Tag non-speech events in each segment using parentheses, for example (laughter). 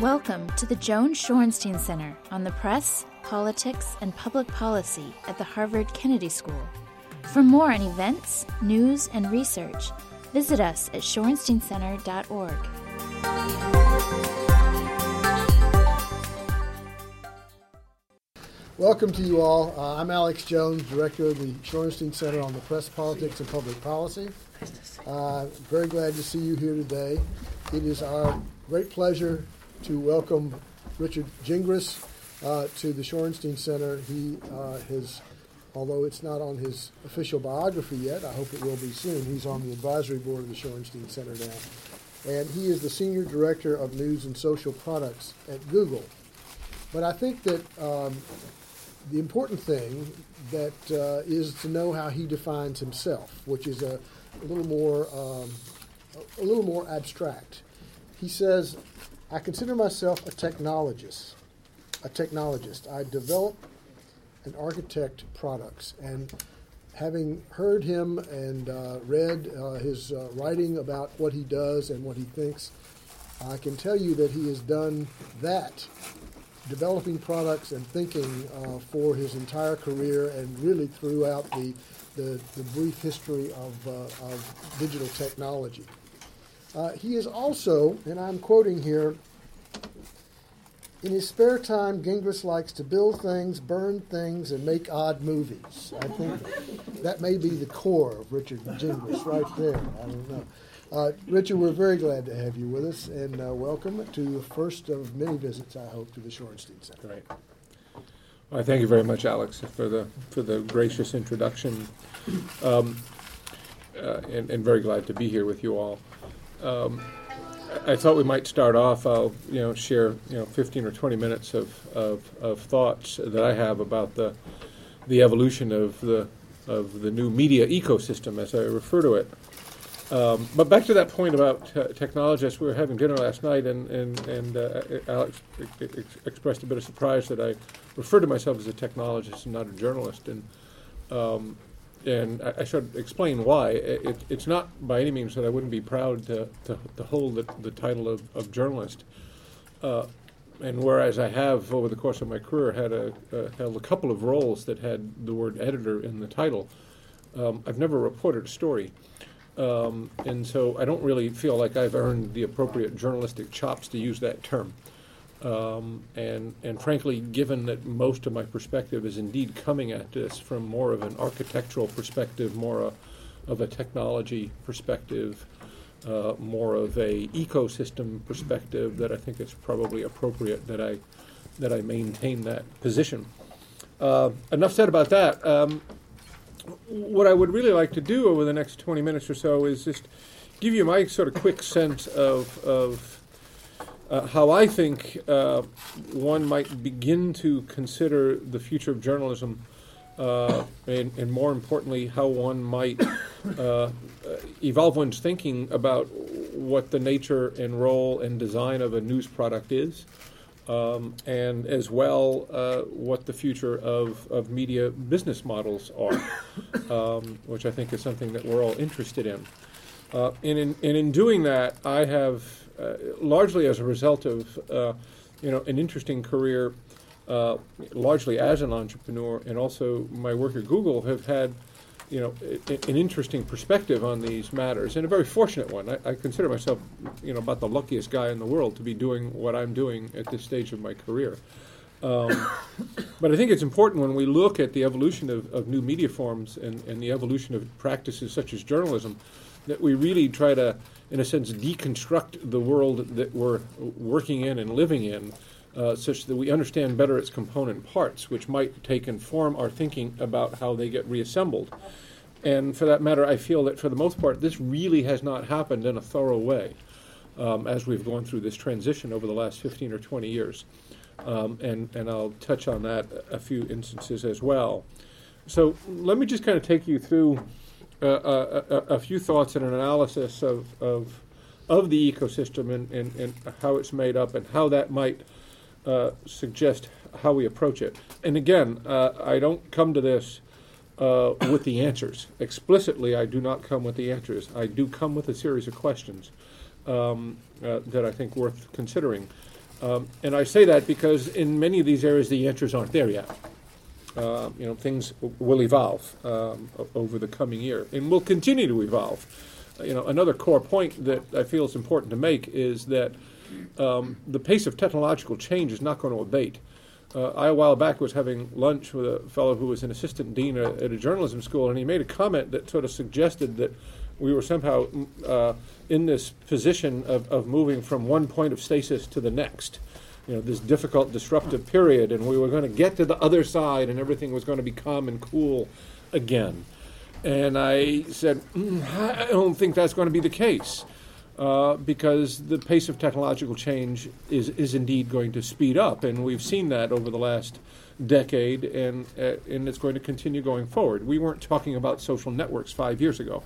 Welcome to the Joan Shorenstein Center on the Press, Politics, and Public Policy at the Harvard Kennedy School. For more on events, news, and research, visit us at shorensteincenter.org. Welcome to you all. Uh, I'm Alex Jones, Director of the Shorenstein Center on the Press, Politics, and Public Policy. Uh, very glad to see you here today. It is our great pleasure to welcome Richard Gingras uh, to the Shorenstein Center. He uh, has, although it's not on his official biography yet, I hope it will be soon. He's on the advisory board of the Shorenstein Center now. And he is the Senior Director of News and Social Products at Google. But I think that um, the important thing that uh, is to know how he defines himself, which is a, a little more um, a little more abstract. He says, "I consider myself a technologist. A technologist. I develop and architect products." And having heard him and uh, read uh, his uh, writing about what he does and what he thinks, I can tell you that he has done that developing products and thinking uh, for his entire career and really throughout the, the, the brief history of, uh, of digital technology. Uh, he is also, and I'm quoting here, in his spare time, Gingras likes to build things, burn things, and make odd movies. I think that may be the core of Richard Gingras right there. I don't know. Uh, Richard, we're very glad to have you with us, and uh, welcome to the first of many visits, I hope, to the Shorenstein Center. Great. Well, thank you very much, Alex, for the for the gracious introduction, um, uh, and, and, very glad to be here with you all. Um, I thought we might start off. I'll you know share you know 15 or 20 minutes of, of, of thoughts that I have about the the evolution of the of the new media ecosystem, as I refer to it. Um, but back to that point about te- technologists, we were having dinner last night, and and and uh, Alex ex- expressed a bit of surprise that I refer to myself as a technologist and not a journalist, and um, and I, I, should explain why. It, it's not by any means that I wouldn't be proud to to, to hold the, the title of, of journalist. Uh, and whereas I have, over the course of my career, had a uh, held a couple of roles that had the word editor in the title, um, I've never reported a story. Um, and so I don't really feel like I've earned the appropriate journalistic chops to use that term. Um, and, and frankly, given that most of my perspective is indeed coming at this from more of an architectural perspective, more a, of a technology perspective, uh, more of a ecosystem perspective, that I think it's probably appropriate that I that I maintain that position. Uh, enough said about that. Um, what I would really like to do over the next 20 minutes or so is just give you my sort of quick sense of, of uh, how I think uh, one might begin to consider the future of journalism, uh, and, and, more importantly, how one might uh, evolve one's thinking about what the nature and role and design of a news product is um, and as well uh, what the future of, of media business models are, (coughs) um, which I think is something that we're all interested in. Uh, and, in, and in doing that, I have, uh, largely as a result of uh, you know, an interesting career, uh, largely as an entrepreneur, and also my work at Google, have had you know, an interesting perspective on these matters, and a very fortunate one. I, I, consider myself, you know, about the luckiest guy in the world to be doing what I'm doing at this stage of my career. Um, (coughs) but I think it's important when we look at the evolution of, of new media forms and, and the evolution of practices such as journalism, that we really try to, in a sense, deconstruct the world that we're working in and living in. Uh, such that we understand better its component parts, which might take and form our thinking about how they get reassembled. And for that matter, I feel that for the most part, this really has not happened in a thorough way um, as we've gone through this transition over the last 15 or 20 years. Um, and, and I'll touch on that a few instances as well. So let me just kind of take you through uh, a, a, a, few thoughts and an analysis of, of, of the ecosystem and, and, and how it's made up and how that might uh, suggest how we approach it. And again, uh, I don't come to this uh, with the answers. Explicitly, I do not come with the answers. I do come with a series of questions um, uh, that I think worth considering. Um, and I say that because in many of these areas, the answers aren't there yet. Uh, you know, things will evolve um, over the coming year and will continue to evolve. You know, another core point that I feel is important to make is that um, the pace of technological change is not going to abate. Uh, I, a while back, was having lunch with a fellow who was an assistant dean at, at a journalism school, and he made a comment that sort of suggested that we were somehow uh, in this position of, of moving from one point of stasis to the next. You know, this difficult, disruptive period, and we were going to get to the other side, and everything was going to be calm and cool again. And I said, mm, I don't think that's going to be the case. Uh, because the pace of technological change is, is indeed going to speed up, and we've seen that over the last decade, and uh, and it's going to continue going forward. We weren't talking about social networks five years ago,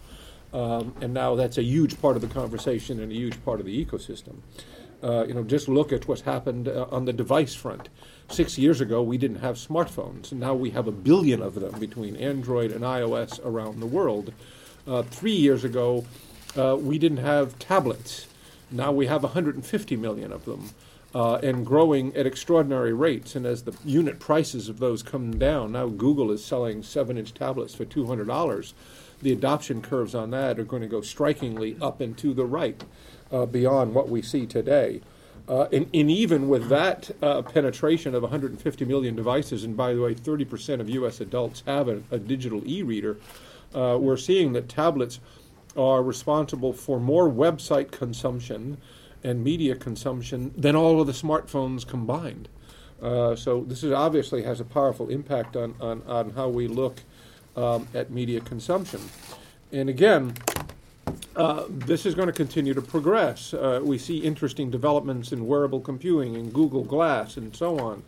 um, and now that's a huge part of the conversation and a huge part of the ecosystem. Uh, you know, just look at what's happened uh, on the device front. Six years ago, we didn't have smartphones, and now we have a billion of them between Android and iOS around the world. Uh, three years ago, uh, we didn't have tablets. Now we have 150 million of them uh, and growing at extraordinary rates. And as the unit prices of those come down, now Google is selling seven inch tablets for $200. The adoption curves on that are going to go strikingly up and to the right uh, beyond what we see today. Uh, and, and, even with that uh, penetration of 150 million devices, and by the way, 30% of U.S. adults have a, a digital e reader, uh, we're seeing that tablets are responsible for more website consumption and media consumption than all of the smartphones combined. Uh, so this is obviously has a powerful impact on, on, on how we look um, at media consumption. And again, uh, this is going to continue to progress. Uh, we see interesting developments in wearable computing and Google Glass and so on,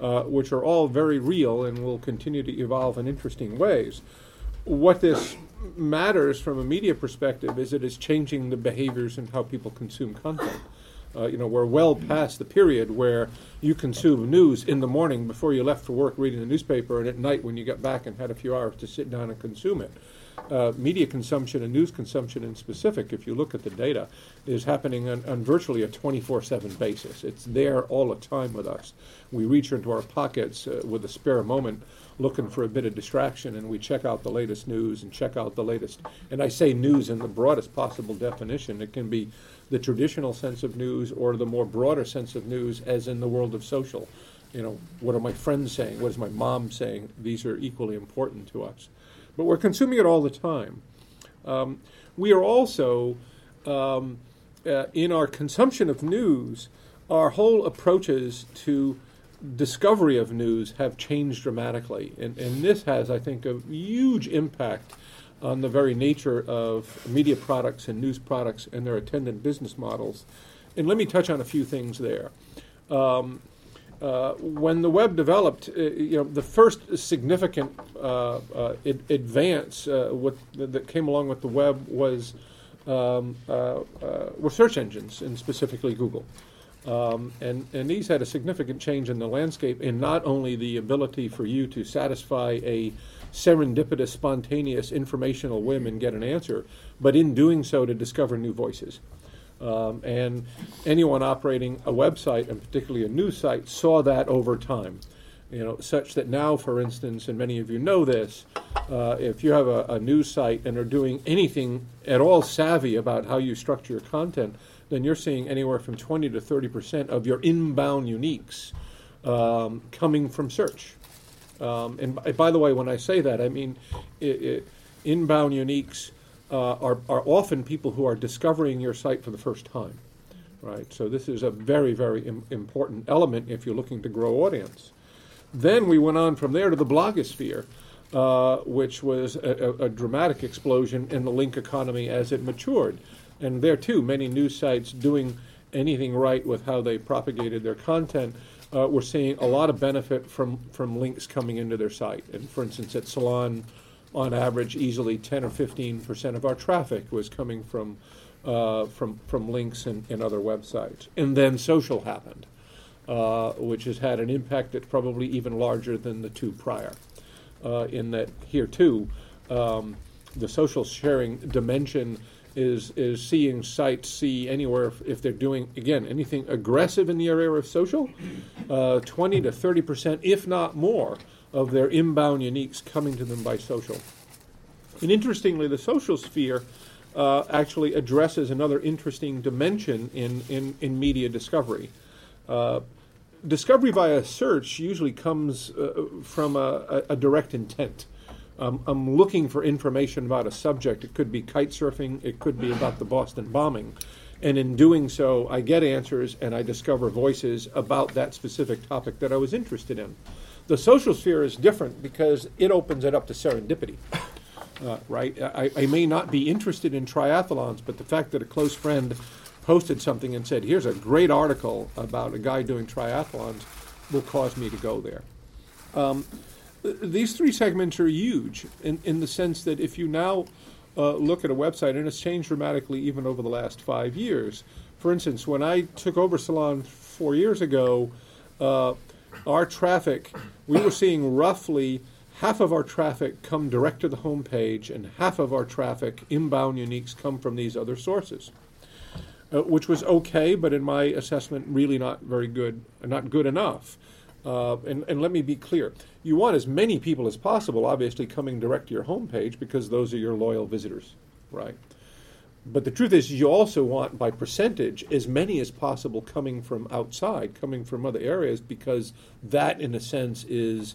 uh, which are all very real and will continue to evolve in interesting ways. What this matters from a media perspective is it is changing the behaviors and how people consume content. Uh, you know, we're well past the period where you consume news in the morning before you left for work reading the newspaper, and at night when you got back and had a few hours to sit down and consume it. Uh, media consumption and news consumption in specific, if you look at the data, is happening on, on virtually a 24 7 basis. It's there all the time with us. We reach into our pockets uh, with a spare moment looking for a bit of distraction and we check out the latest news and check out the latest and I say news in the broadest possible definition. It can be the traditional sense of news or the more broader sense of news as in the world of social. You know, what are my friends saying? What is my mom saying? These are equally important to us. But we're consuming it all the time. Um, we are also, um, uh, in our consumption of news, our whole approaches to discovery of news have changed dramatically. And, and this has, I think, a huge impact on the very nature of media products and news products and their attendant business models. And let me touch on a few things there. Um, uh, when the web developed, uh, you know, the first significant uh, uh advance uh, with, that came along with the web was um, uh, were search engines, and specifically Google. Um, and, and these had a significant change in the landscape in not only the ability for you to satisfy a serendipitous, spontaneous informational whim and get an answer, but in doing so to discover new voices. Um, and anyone operating a website, and particularly a news site, saw that over time. You know, such that now, for instance, and many of you know this, uh, if you have a, a news site and are doing anything at all savvy about how you structure your content, then you're seeing anywhere from 20 to 30 percent of your inbound uniques um, coming from search. Um, and by, by, the way, when I say that, I mean it, it, inbound uniques uh, are, are often people who are discovering your site for the first time, right? So this is a very, very Im- important element if you're looking to grow audience. Then we went on from there to the blogosphere, uh, which was a, a, a dramatic explosion in the link economy as it matured and there too, many news sites doing anything right with how they propagated their content uh, were seeing a lot of benefit from, from links coming into their site. And for instance, at Salon, on average, easily 10 or 15 percent of our traffic was coming from, uh, from, from links and, and other websites. And then social happened, uh, which has had an impact that's probably even larger than the two prior. uh, in that here too, um, the social sharing dimension is is seeing sites see anywhere if, if they're doing again anything aggressive in the area of social, uh, 20 to 30 percent, if not more, of their inbound uniques coming to them by social. And interestingly, the social sphere uh, actually addresses another interesting dimension in, in, in media discovery. Uh, discovery via search usually comes uh, from a, a, direct intent. Um, I'm looking for information about a subject. It could be kite surfing, it could be about the Boston bombing. And in doing so, I get answers and I discover voices about that specific topic that I was interested in. The social sphere is different because it opens it up to serendipity. (laughs) Uh, right? I, I, may not be interested in triathlons, but the fact that a close friend posted something and said, "Here's a great article about a guy doing triathlons," will cause me to go there. Um, these three segments are huge in, in the sense that if you now uh, look at a website, and it's changed dramatically even over the last five years. For instance, when I took over Salon four years ago, uh, our traffic, we were seeing roughly half of our traffic come direct to the homepage, and half of our traffic, inbound uniques, come from these other sources. Uh, which was okay, but in my assessment, really not very good, not good enough. Uh, and, and let me be clear you want as many people as possible, obviously, coming direct to your homepage because those are your loyal visitors, right? But the truth is, you also want, by percentage, as many as possible coming from outside, coming from other areas, because that, in a sense, is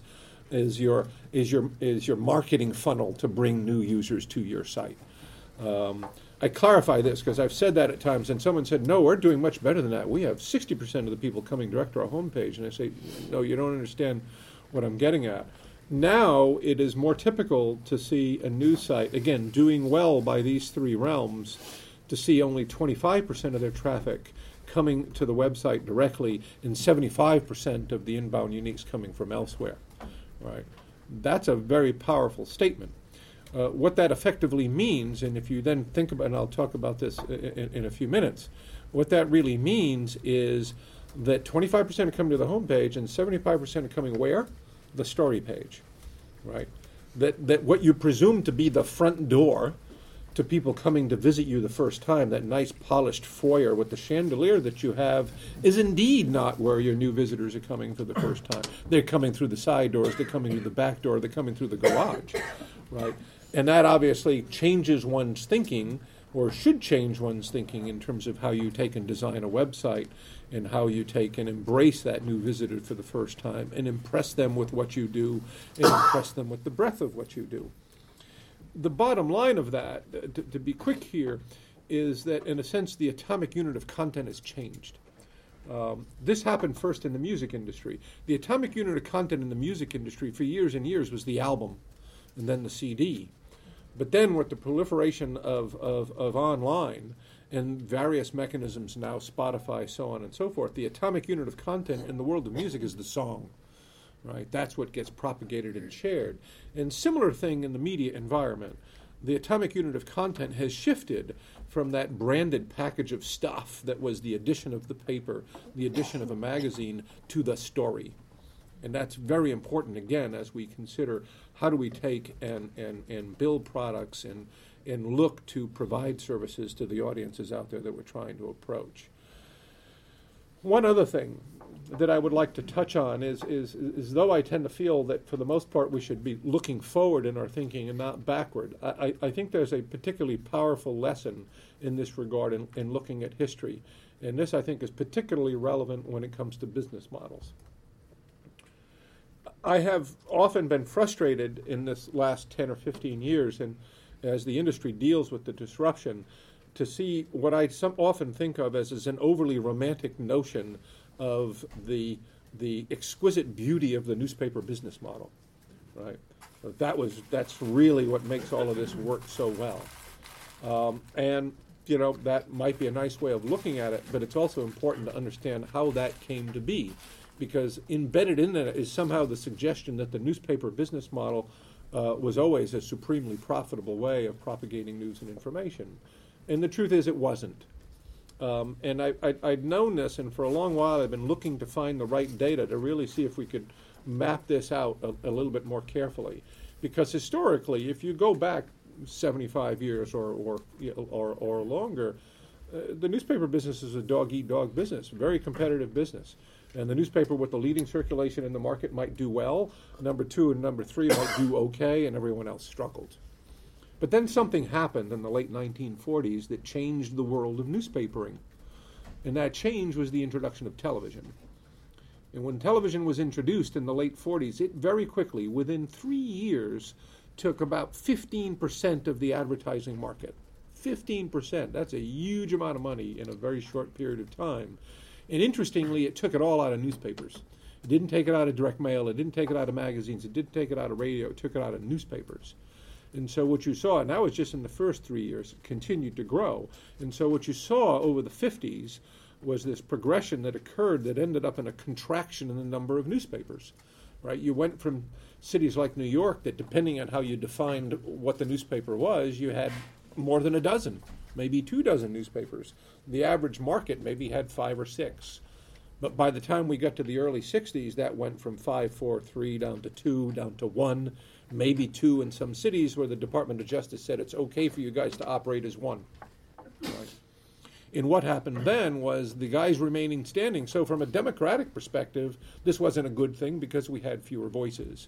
is your is your is your marketing funnel to bring new users to your site. Um, I clarify this because I've said that at times, and someone said, "No, we're doing much better than that. We have 60% of the people coming direct to our homepage." And I say, "No, you don't understand what I'm getting at." Now it is more typical to see a news site again doing well by these three realms, to see only 25% of their traffic coming to the website directly, and 75% of the inbound uniques coming from elsewhere. Right? That's a very powerful statement. Uh, what that effectively means, and if you then think about, and I'll talk about this in, in a few minutes, what that really means is that 25% are coming to the home page and 75% are coming where? The story page, right? That, that what you presume to be the front door to people coming to visit you the first time, that nice polished foyer with the chandelier that you have, is indeed not where your new visitors are coming for the first time. They're coming through the side doors, they're coming through the back door, they're coming through the garage, right? And that obviously changes one's thinking, or should change one's thinking in terms of how you take and design a website and how you take and embrace that new visitor for the first time and impress them with what you do and impress them with the breadth of what you do. The bottom line of that, uh, to, to be quick here, is that in a sense the atomic unit of content has changed. Um, this happened first in the music industry. The atomic unit of content in the music industry for years and years was the album and then the CD. But then, with the proliferation of, of, of online and various mechanisms now, Spotify, so on and so forth, the atomic unit of content in the world of music is the song. Right? That's what gets propagated and shared. And similar thing in the media environment. The atomic unit of content has shifted from that branded package of stuff that was the edition of the paper, the edition of a magazine, to the story. And that's very important, again, as we consider how do we take and, and, and build products and, and look to provide services to the audiences out there that we're trying to approach. One other thing that I would like to touch on is, is, is though I tend to feel that for the most part we should be looking forward in our thinking and not backward, I, I think there's a particularly powerful lesson in this regard in, in looking at history. And this, I think, is particularly relevant when it comes to business models. I have often been frustrated in this last 10 or 15 years, and as the industry deals with the disruption, to see what I some, often think of as, as an overly romantic notion of the, the exquisite beauty of the newspaper business model. Right? That was, that's really what makes all of this work so well. Um, and you know that might be a nice way of looking at it, but it's also important to understand how that came to be because embedded in that is somehow the suggestion that the newspaper business model uh, was always a supremely profitable way of propagating news and information. And the truth is, it wasn't. Um, and I, would known this, and for a long while I've been looking to find the right data to really see if we could map this out a, a little bit more carefully. Because historically, if you go back 75 years or, or, or, or longer, uh, the newspaper business is a dog eat dog business, very competitive business. And the newspaper with the leading circulation in the market might do well, number two and number three might do okay, and everyone else struggled. But then something happened in the late 1940s that changed the world of newspapering. And that change was the introduction of television. And when television was introduced in the late 40s, it very quickly, within three years, took about 15% of the advertising market. 15%. That's a huge amount of money in a very short period of time. And interestingly, it took it all out of newspapers. It didn't take it out of direct mail, it didn't take it out of magazines, it didn't take it out of radio, it took it out of newspapers. And so what you saw, and that was just in the first three years, continued to grow. And so what you saw over the 50s was this progression that occurred that ended up in a contraction in the number of newspapers. Right? You went from cities like New York that, depending on how you defined what the newspaper was, you had more than a dozen, maybe two dozen newspapers. The average market maybe had five or six. But by the time we got to the early 60s, that went from five, four, three down to two, down to one, maybe two in some cities where the Department of Justice said it's okay for you guys to operate as one. Right? And what happened then was the guys remaining standing. So, from a democratic perspective, this wasn't a good thing because we had fewer voices.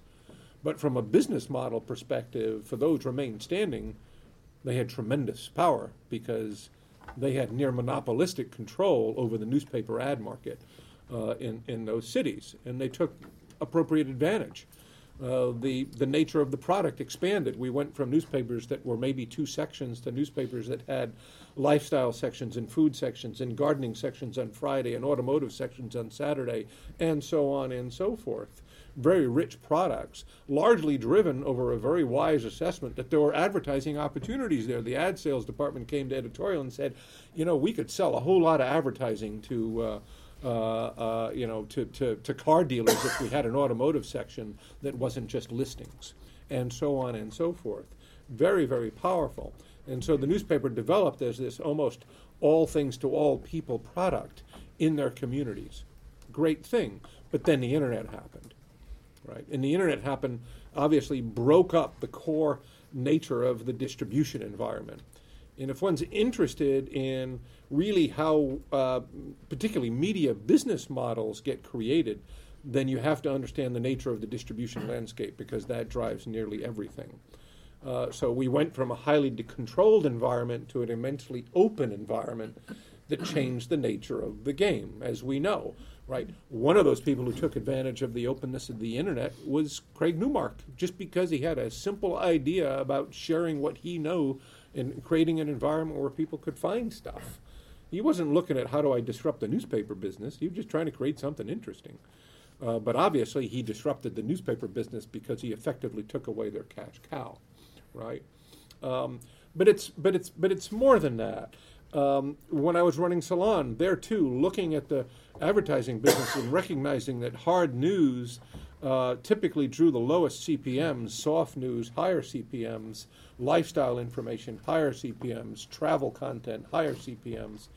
But from a business model perspective, for those remained standing, they had tremendous power because they had near monopolistic control over the newspaper ad market uh, in, in those cities. And they took appropriate advantage. Uh, the the nature of the product expanded. We went from newspapers that were maybe two sections to newspapers that had lifestyle sections and food sections and gardening sections on Friday and automotive sections on Saturday and so on and so forth. Very rich products, largely driven over a very wise assessment that there were advertising opportunities there. The ad sales department came to editorial and said, you know, we could sell a whole lot of advertising to. Uh, uh, uh, you know, to, to, to car dealers if we had an automotive section that wasn't just listings, and so on and so forth. Very, very powerful. And so the newspaper developed as this almost all things to all people product in their communities. Great thing. But then the internet happened, right? And the internet happened, obviously broke up the core nature of the distribution environment. And if one's interested in really how, uh, particularly media business models get created, then you have to understand the nature of the distribution landscape because that drives nearly everything. Uh, so we went from a highly controlled environment to an immensely open environment that changed the nature of the game, as we know. Right. One of those people who took advantage of the openness of the internet was Craig Newmark, just because he had a simple idea about sharing what he knew and creating an environment where people could find stuff. He wasn't looking at how do I disrupt the newspaper business. He was just trying to create something interesting. Uh, but obviously, he disrupted the newspaper business because he effectively took away their cash cow, right? Um, but it's but it's but it's more than that. Um, when I was running Salon, there too, looking at the advertising business and recognizing that hard news uh, typically drew the lowest CPMs, soft news, higher CPMs, lifestyle information, higher CPMs, travel content, higher CPMs.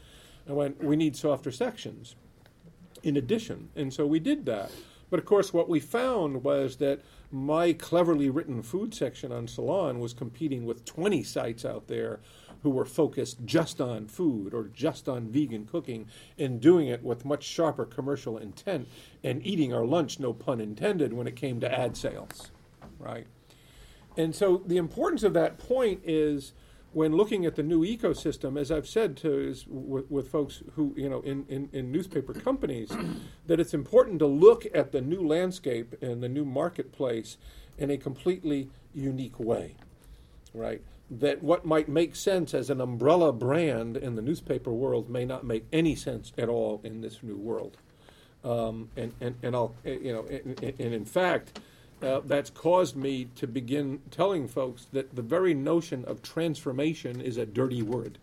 I went, we need softer sections in addition. And so we did that. But of course, what we found was that my cleverly written food section on Salon was competing with 20 sites out there who were focused just on food or just on vegan cooking and doing it with much sharper commercial intent and eating our lunch, no pun intended, when it came to ad sales, right? And so the importance of that point is when looking at the new ecosystem, as I've said to with, with, folks who you know in, in, in newspaper companies, (clears throat) that it's important to look at the new landscape and the new marketplace in a completely unique way, right? That what might make sense as an umbrella brand in the newspaper world may not make any sense at all in this new world. Um, and, and, and I'll, eh, you know, and, and in fact, uh, that's caused me to begin telling folks that the very notion of transformation is a dirty word.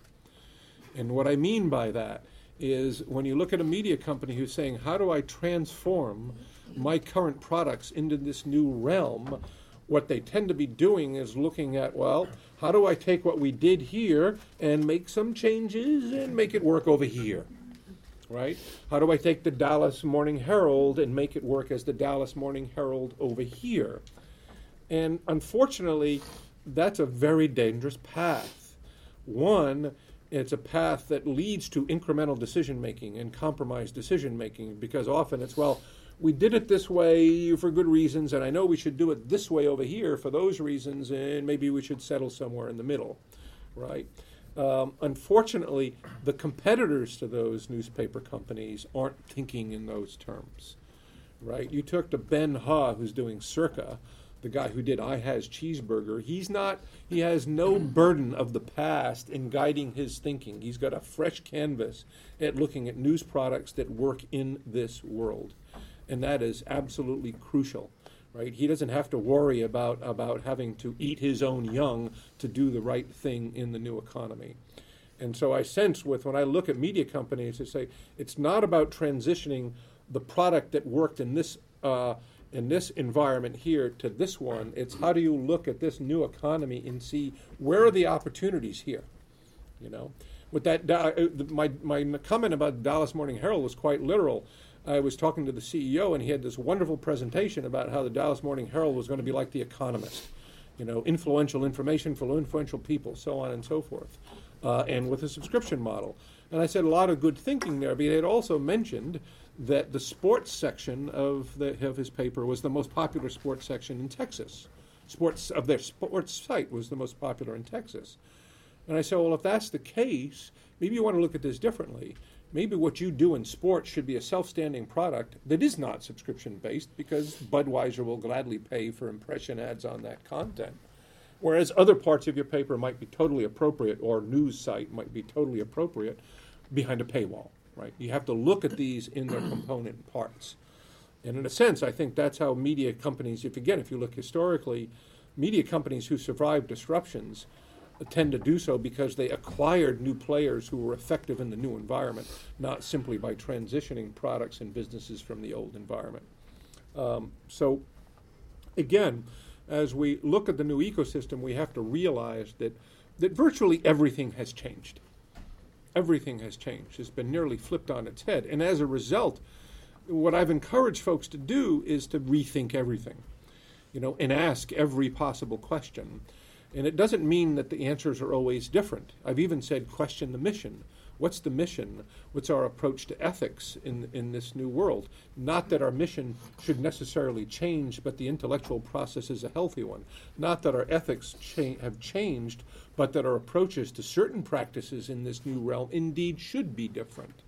And what I mean by that is when you look at a media company who's saying, How do I transform my current products into this new realm? What they tend to be doing is looking at, well, how do I take what we did here and make some changes and make it work over here? right? How do I take the Dallas Morning Herald and make it work as the Dallas Morning Herald over here? And unfortunately, that's a very dangerous path. One, it's a path that leads to incremental decision making and compromised decision making because often it's, well, we did it this way for good reasons, and I know we should do it this way over here for those reasons, and maybe we should settle somewhere in the middle, right? Um, unfortunately, the competitors to those newspaper companies aren't thinking in those terms, right? You took to Ben Huh, who's doing Circa, the guy who did I Has Cheezburger. He's not. He has no burden of the past in guiding his thinking. He's got a fresh canvas at looking at news products that work in this world, and that is absolutely crucial right? He doesn't have to worry about, about having to eat his own young to do the right thing in the new economy. And so I sense with when I look at media companies, to say it's not about transitioning the product that worked in this uh, in this environment here to this one. It's how do you look at this new economy and see where are the opportunities here, you know. With that, uh, my my comment about Dallas Morning Herald was quite literal. I was talking to the CEO, and he had this wonderful presentation about how the Dallas Morning Herald was going to be like The Economist, you know, influential information for influential people, so on and so forth, uh, and with a subscription model. And I said a lot of good thinking there, but he had also mentioned that the sports section of, the, of his paper was the most popular sports section in Texas. Sports of their sports site was the most popular in Texas. And I said, well, if that's the case, maybe you want to look at this differently maybe what you do in sports should be a self-standing product that is not subscription-based because Budweiser will gladly pay for impression ads on that content. Whereas other parts of your paper might be totally appropriate or news site might be totally appropriate behind a paywall, right? You have to look at these in their (clears throat) component parts. And in a sense, I think that's how media companies, if again, if you look historically, media companies who survive disruptions tend to do so because they acquired new players who were effective in the new environment, not simply by transitioning products and businesses from the old environment. Um, so, again, as we look at the new ecosystem, we have to realize that, that virtually everything has changed. Everything has changed. It's been nearly flipped on its head. And as a result, what I've encouraged folks to do is to rethink everything, you know, and ask every possible question and it doesn't mean that the answers are always different. I've even said question the mission. What's the mission? What's our approach to ethics in, in this new world? Not that our mission should necessarily change, but the intellectual process is a healthy one. Not that our ethics cha- have changed, but that our approaches to certain practices in this new realm indeed should be different.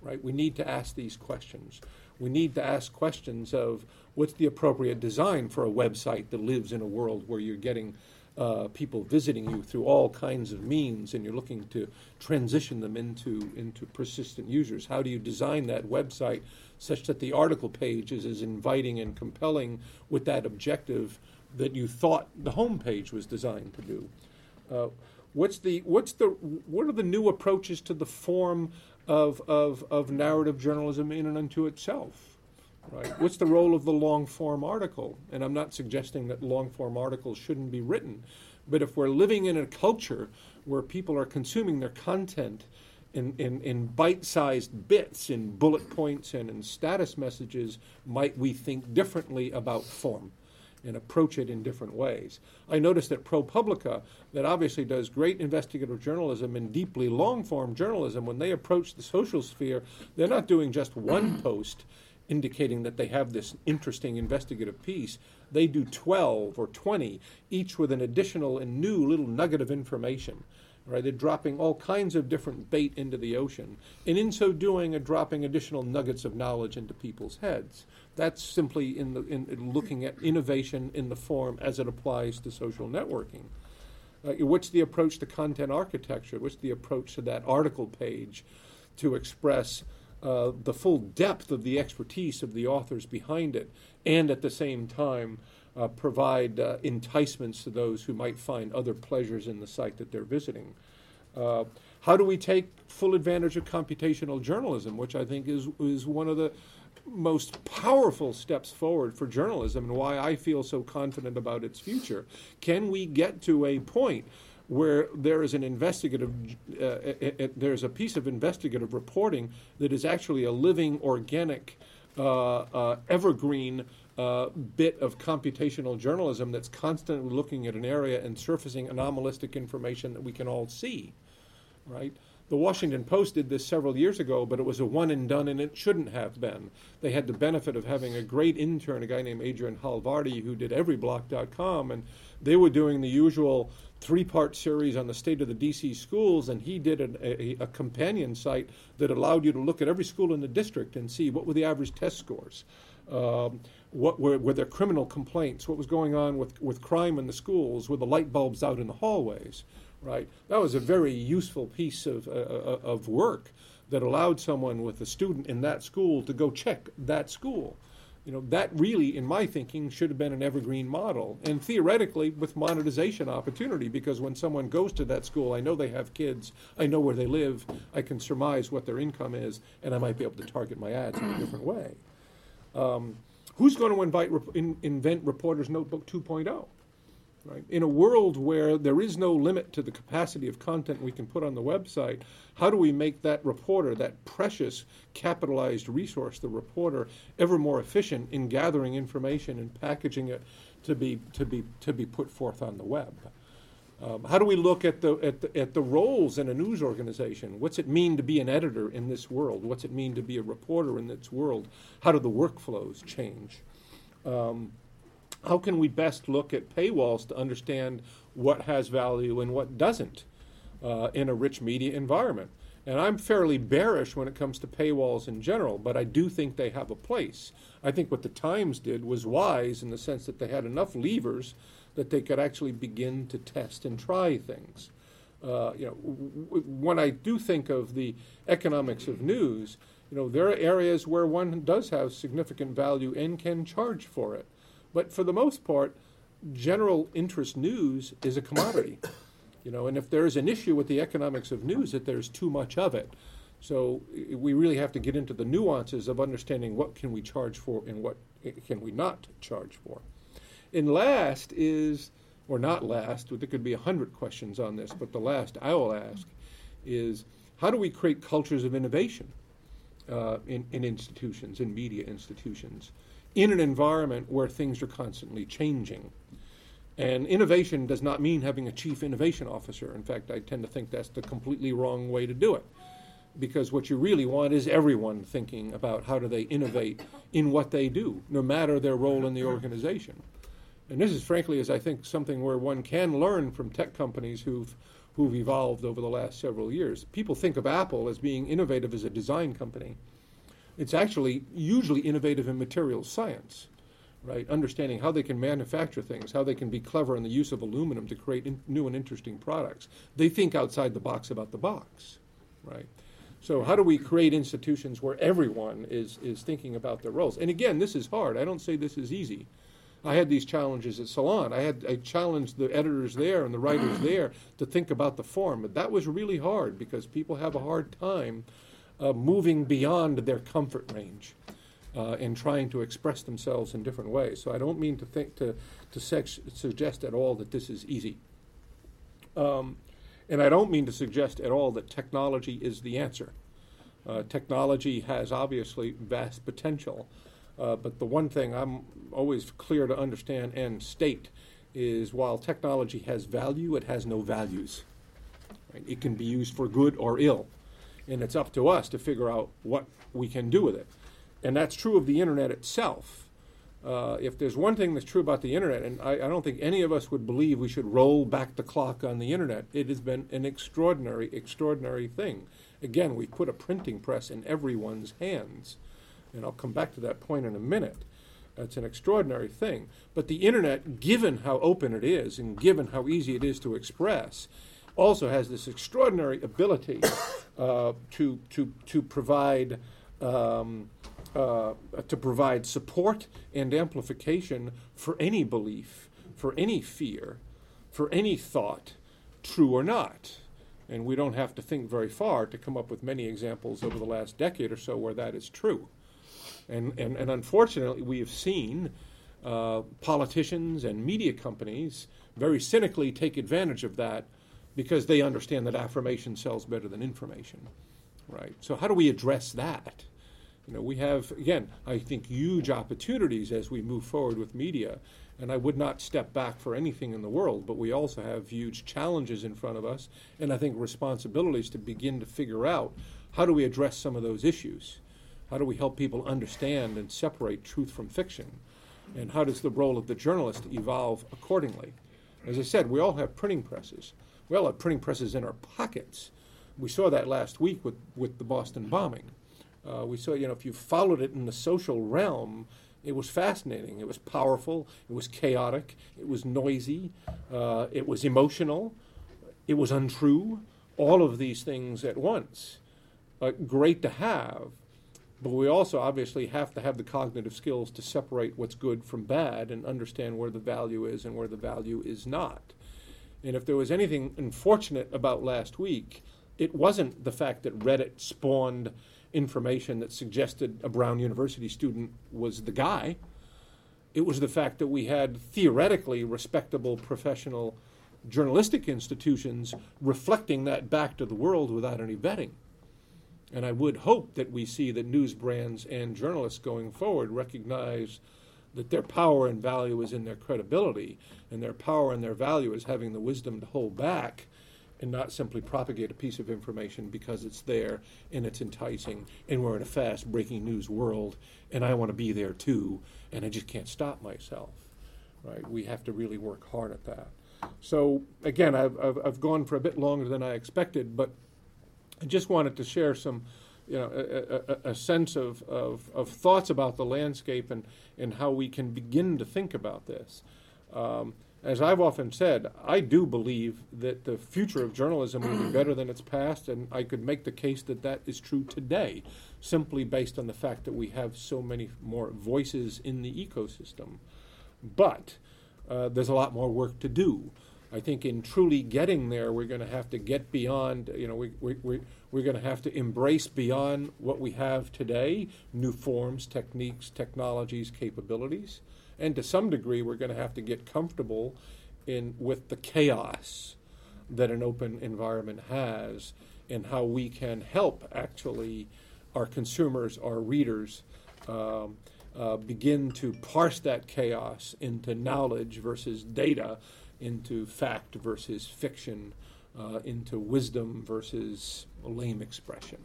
Right? We need to ask these questions. We need to ask questions of what's the appropriate design for a website that lives in a world where you're getting uh, people visiting you through all kinds of means, and you're looking to transition them into into persistent users. How do you design that website such that the article page is as inviting and compelling with that objective that you thought the home page was designed to do? Uh, what's the what's the what are the new approaches to the form of of, of narrative journalism in and unto itself? Right? What's the role of the long form article? And I'm not suggesting that long form articles shouldn't be written, but if we're living in a culture where people are consuming their content in, in, in bite sized bits, in bullet points, and in status messages, might we think differently about form? and approach it in different ways. I noticed that ProPublica, that obviously does great investigative journalism and deeply long form journalism, when they approach the social sphere, they're not doing just one (clears throat) post indicating that they have this interesting investigative piece, they do 12 or 20, each with an additional and new little nugget of information. Right? They're dropping all kinds of different bait into the ocean, and in so doing, are dropping additional nuggets of knowledge into people's heads. That's simply in, the, in, in looking at innovation in the form as it applies to social networking. Uh, what's the approach to content architecture? What's the approach to that article page to express uh, the full depth of the expertise of the authors behind it, and at the same time uh, provide uh, enticements to those who might find other pleasures in the site that they're visiting. Uh, how do we take full advantage of computational journalism, which I think is, is one of the most powerful steps forward for journalism and why I feel so confident about its future? Can we get to a point where there is an investigative, uh, it, it, there's a piece of investigative reporting that is actually a living, organic, uh, uh, evergreen uh, bit of computational journalism that's constantly looking at an area and surfacing anomalistic information that we can all see, right? The Washington Post did this several years ago, but it was a one and done, and it shouldn't have been. They had the benefit of having a great intern, a guy named Adrian Holovaty, who did everyblock.com, and they were doing the usual three part series on the state of the DC schools, and he did a, a, companion site that allowed you to look at every school in the district and see what were the average test scores. Um, what were, were there criminal complaints? What was going on with, with crime in the schools? Were the light bulbs out in the hallways? right? That was a very useful piece of, uh, uh, of work that allowed someone with a student in that school to go check that school. You know, that really, in my thinking, should have been an evergreen model. And theoretically, with monetization opportunity, because when someone goes to that school, I know they have kids, I know where they live, I can surmise what their income is, and I might be able to target my ads in a different way. Um, who's going to invite, in, invent Reporter's Notebook 2.0? Right? In a world where there is no limit to the capacity of content we can put on the website, how do we make that reporter, that precious capitalized resource, the reporter, ever more efficient in gathering information and packaging it to be, to be, to be put forth on the web? Um, how do we look at the, at, the, at the roles in a news organization? What's it mean to be an editor in this world? What's it mean to be a reporter in this world? How do the workflows change? Um, how can we best look at paywalls to understand what has value and what doesn't uh, in a rich media environment? And I'm fairly bearish when it comes to paywalls in general, but I do think they have a place. I think what the Times did was wise in the sense that they had enough levers that they could actually begin to test and try things. Uh, you know, w- when I do think of the economics of news, you know, there are areas where one does have significant value and can charge for it. But for the most part, general interest news is a commodity. (coughs) You know, and if there's an issue with the economics of news, that there's too much of it. So we really have to get into the nuances of understanding what can we charge for and what can we not charge for. And last is, or not last, there could be a hundred questions on this, but the last I will ask is how do we create cultures of innovation uh, in, in institutions, in media institutions? In an environment where things are constantly changing. And innovation does not mean having a chief innovation officer. In fact, I tend to think that's the completely wrong way to do it. Because what you really want is everyone thinking about how do they innovate in what they do, no matter their role in the organization. And this is frankly, as I think, something where one can learn from tech companies who've who've evolved over the last several years. People think of Apple as being innovative as a design company. It's actually usually innovative in materials science, right? Understanding how they can manufacture things, how they can be clever in the use of aluminum to create in, new and interesting products. They think outside the box about the box, right? So how do we create institutions where everyone is is thinking about their roles? And again, this is hard. I don't say this is easy. I had these challenges at Salon. I had I challenged the editors there and the writers there to think about the form, but that was really hard because people have a hard time uh, moving beyond their comfort range uh, and trying to express themselves in different ways. So I don't mean to think to to sex, suggest at all that this is easy. Um, and I don't mean to suggest at all that technology is the answer. Uh, technology has obviously vast potential, uh, but the one thing I'm always clear to understand and state is while technology has value, it has no values. Right? It can be used for good or ill and it's up to us to figure out what we can do with it. And that's true of the internet itself. Uh, if there's one thing that's true about the internet, and I, I, don't think any of us would believe we should roll back the clock on the internet, it has been an extraordinary, extraordinary thing. Again, we've put a printing press in everyone's hands. And I'll come back to that point in a minute. It's an extraordinary thing. But the internet, given how open it is and given how easy it is to express, also has this extraordinary ability (coughs) uh, to, to, to provide um, uh, to provide support and amplification for any belief, for any fear, for any thought, true or not. And we don't have to think very far to come up with many examples over the last decade or so where that is true. And, and, and unfortunately, we have seen uh, politicians and media companies very cynically take advantage of that because they understand that affirmation sells better than information, right? So how do we address that? You know, we have again, I think, huge opportunities as we move forward with media, and I would not step back for anything in the world. But we also have huge challenges in front of us, and I think responsibilities to begin to figure out how do we address some of those issues. How do we help people understand and separate truth from fiction? And how does the role of the journalist evolve accordingly? As I said, we all have printing presses. We all have printing presses in our pockets. We saw that last week with, with the Boston bombing. Uh, we saw, you know, if you followed it in the social realm, it was fascinating. It was powerful. It was chaotic. It was noisy. Uh, it was emotional. It was untrue. All of these things at once. Uh, great to have, but we also obviously have to have the cognitive skills to separate what's good from bad and understand where the value is and where the value is not. And if there was anything unfortunate about last week, it wasn't the fact that Reddit spawned information that suggested a Brown University student was the guy. It was the fact that we had theoretically respectable professional journalistic institutions reflecting that back to the world without any vetting. And I would hope that we see that news brands and journalists going forward recognize that their power and value is in their credibility, and their power and their value is having the wisdom to hold back and not simply propagate a piece of information because it's there and it's enticing and we're in a fast breaking news world and I want to be there too and I just can't stop myself. Right? We have to really work hard at that. So again, I've, I've, I've gone for a bit longer than I expected, but I just wanted to share some, you know, a, a, a sense of, of, of, thoughts about the landscape and, and how we can begin to think about this. Um, as I've often said, I do believe that the future of journalism will be (clears throat) better than its past, and I could make the case that that is true today, simply based on the fact that we have so many more voices in the ecosystem. But uh, there's a lot more work to do. I think in truly getting there, we're going to have to get beyond, you know, we, we, we, we're going to have to embrace beyond what we have today new forms, techniques, technologies, capabilities. And to some degree, we're going to have to get comfortable in with the chaos that an open environment has, and how we can help actually our consumers, our readers, um, uh, begin to parse that chaos into knowledge versus data, into fact versus fiction, uh, into wisdom versus lame expression.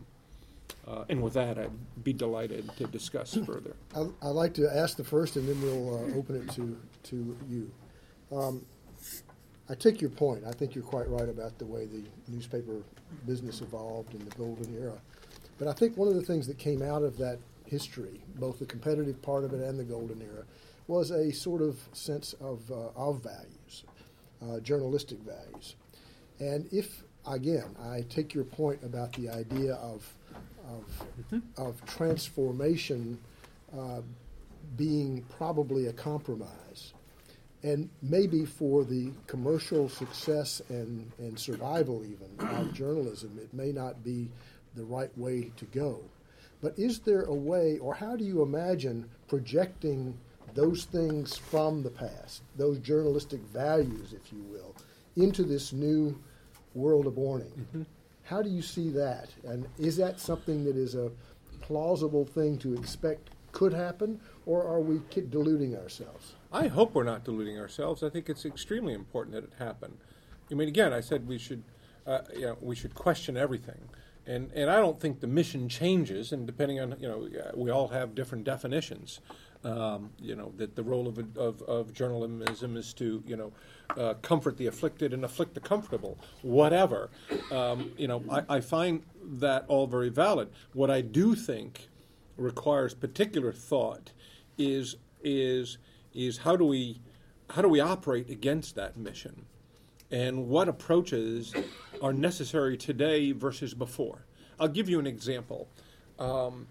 Uh, and with that, I'd be delighted to discuss (clears throat) further. I, I'd like to ask the first, and then we'll uh, open it to, to you. Um, I take your point. I think you're quite right about the way the newspaper business evolved in the golden era. But I think one of the things that came out of that history, both the competitive part of it and the golden era, was a sort of sense of, uh, of values, uh, journalistic values. And if, again, I take your point about the idea of of, mm-hmm. of transformation uh, being probably a compromise. And maybe for the commercial success and, and survival, even of (clears throat) journalism, it may not be the right way to go. But is there a way, or how do you imagine projecting those things from the past, those journalistic values, if you will, into this new world of warning? Mm-hmm. How do you see that? And is that something that is a plausible thing to expect could happen, or are we deluding ourselves? I hope we're not deluding ourselves. I think it's extremely important that it happen. I mean, again, I said we should, uh, you know, we should question everything, and and I don't think the mission changes. And depending on, you know, we all have different definitions. Um, you know that the role of, of, of journalism is to you know uh, comfort the afflicted and afflict the comfortable. Whatever, um, you know, I, I, find that all very valid. What I do think requires particular thought is is is how do we how do we operate against that mission, and what approaches are necessary today versus before. I'll give you an example. Um,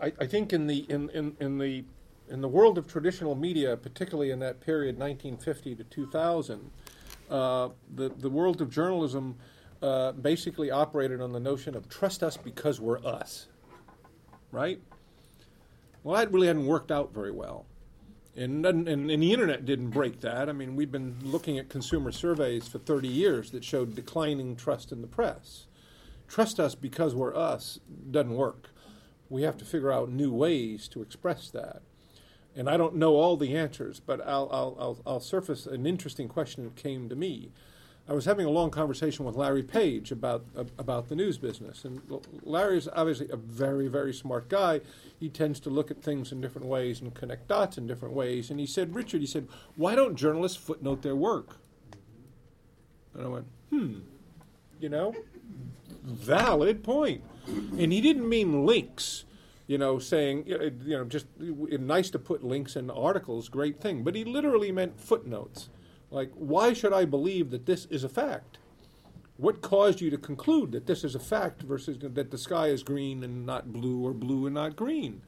I, I, think in the in, in, in the in the world of traditional media, particularly in that period, 1950 to 2000, uh, the, the world of journalism uh, basically operated on the notion of trust us because we're us. Right? Well, that really hadn't worked out very well. And, and, and the internet didn't break that. I mean, we've been looking at consumer surveys for 30 years that showed declining trust in the press. Trust us because we're us doesn't work. We have to figure out new ways to express that. And I don't know all the answers, but I'll, I'll, I'll, I'll surface an interesting question that came to me. I was having a long conversation with Larry Page about uh, about the news business, and Larry is obviously a very very smart guy. He tends to look at things in different ways and connect dots in different ways. And he said, Richard, he said, why don't journalists footnote their work? And I went, hmm, you know, valid point. And he didn't mean links you know, saying, you know, just nice to put links in articles, great thing. But he literally meant footnotes. Like, why should I believe that this is a fact? What caused you to conclude that this is a fact versus that the sky is green and not blue or blue and not green?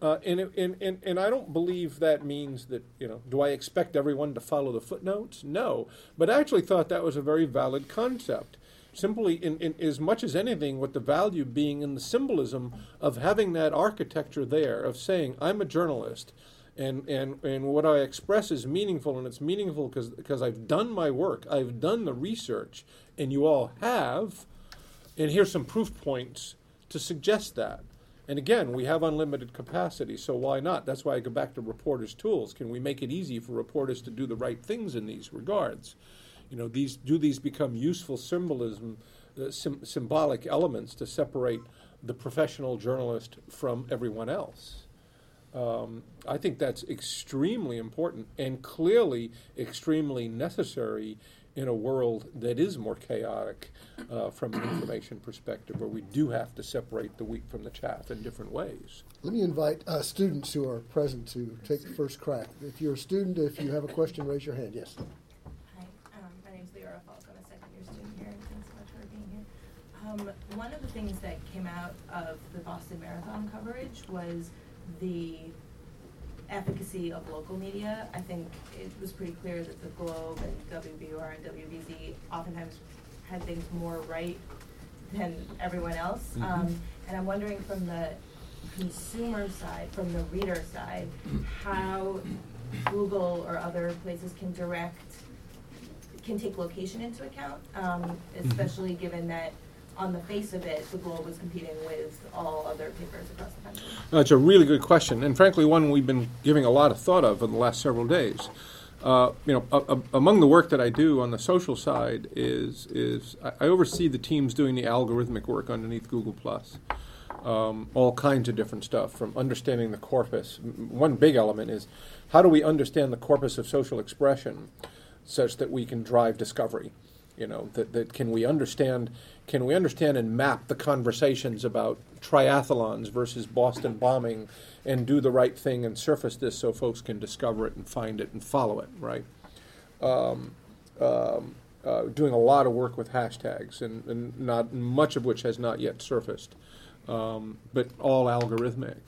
Uh, and, and, and, and I don't believe that means that, you know, do I expect everyone to follow the footnotes? No. But I actually thought that was a very valid concept. Simply, in, in as much as anything, with the value being in the symbolism of having that architecture there, of saying, I'm a journalist and and and what I express is meaningful, and it's meaningful because because I've done my work, I've done the research, and you all have, and here's some proof points to suggest that. And again, we have unlimited capacity, so why not? That's why I go back to reporters' tools. Can we make it easy for reporters to do the right things in these regards? You know, these do these become useful symbolism, uh, sim- symbolic elements to separate the professional journalist from everyone else? Um, I think that's extremely important and clearly extremely necessary in a world that is more chaotic uh, from an information perspective, where we do have to separate the wheat from the chaff in different ways. Let me invite uh, students who are present to take the first crack. If you're a student, if you have a question, raise your hand. Yes. Hi, um, my name is Leora Falk. I'm a second year student here. Thanks so much for being here. Um, one of the things that came out of the Boston Marathon coverage was the efficacy of local media. I think it was pretty clear that the Globe and WBUR and WBZ oftentimes had things more right than everyone else. Mm-hmm. Um, and I'm wondering from the consumer side, from the reader side, how Google or other places can direct, can take location into account, um, mm-hmm. especially given that on the face of it, the Globe was competing with all other papers across the country? That's a really good question, and frankly, one we've been giving a lot of thought of in the last several days. Uh, you know, a, a, among the work that I do on the social side is is I, I oversee the teams doing the algorithmic work underneath Google Plus. Um, all kinds of different stuff from understanding the corpus. One big element is how do we understand the corpus of social expression such that we can drive discovery. You know, that, that can we understand can we understand and map the conversations about triathlons versus Boston bombing and do the right thing and surface this so folks can discover it and find it and follow it, right? Um, um, uh, doing a lot of work with hashtags and, and, not much of which has not yet surfaced, um, but all algorithmic.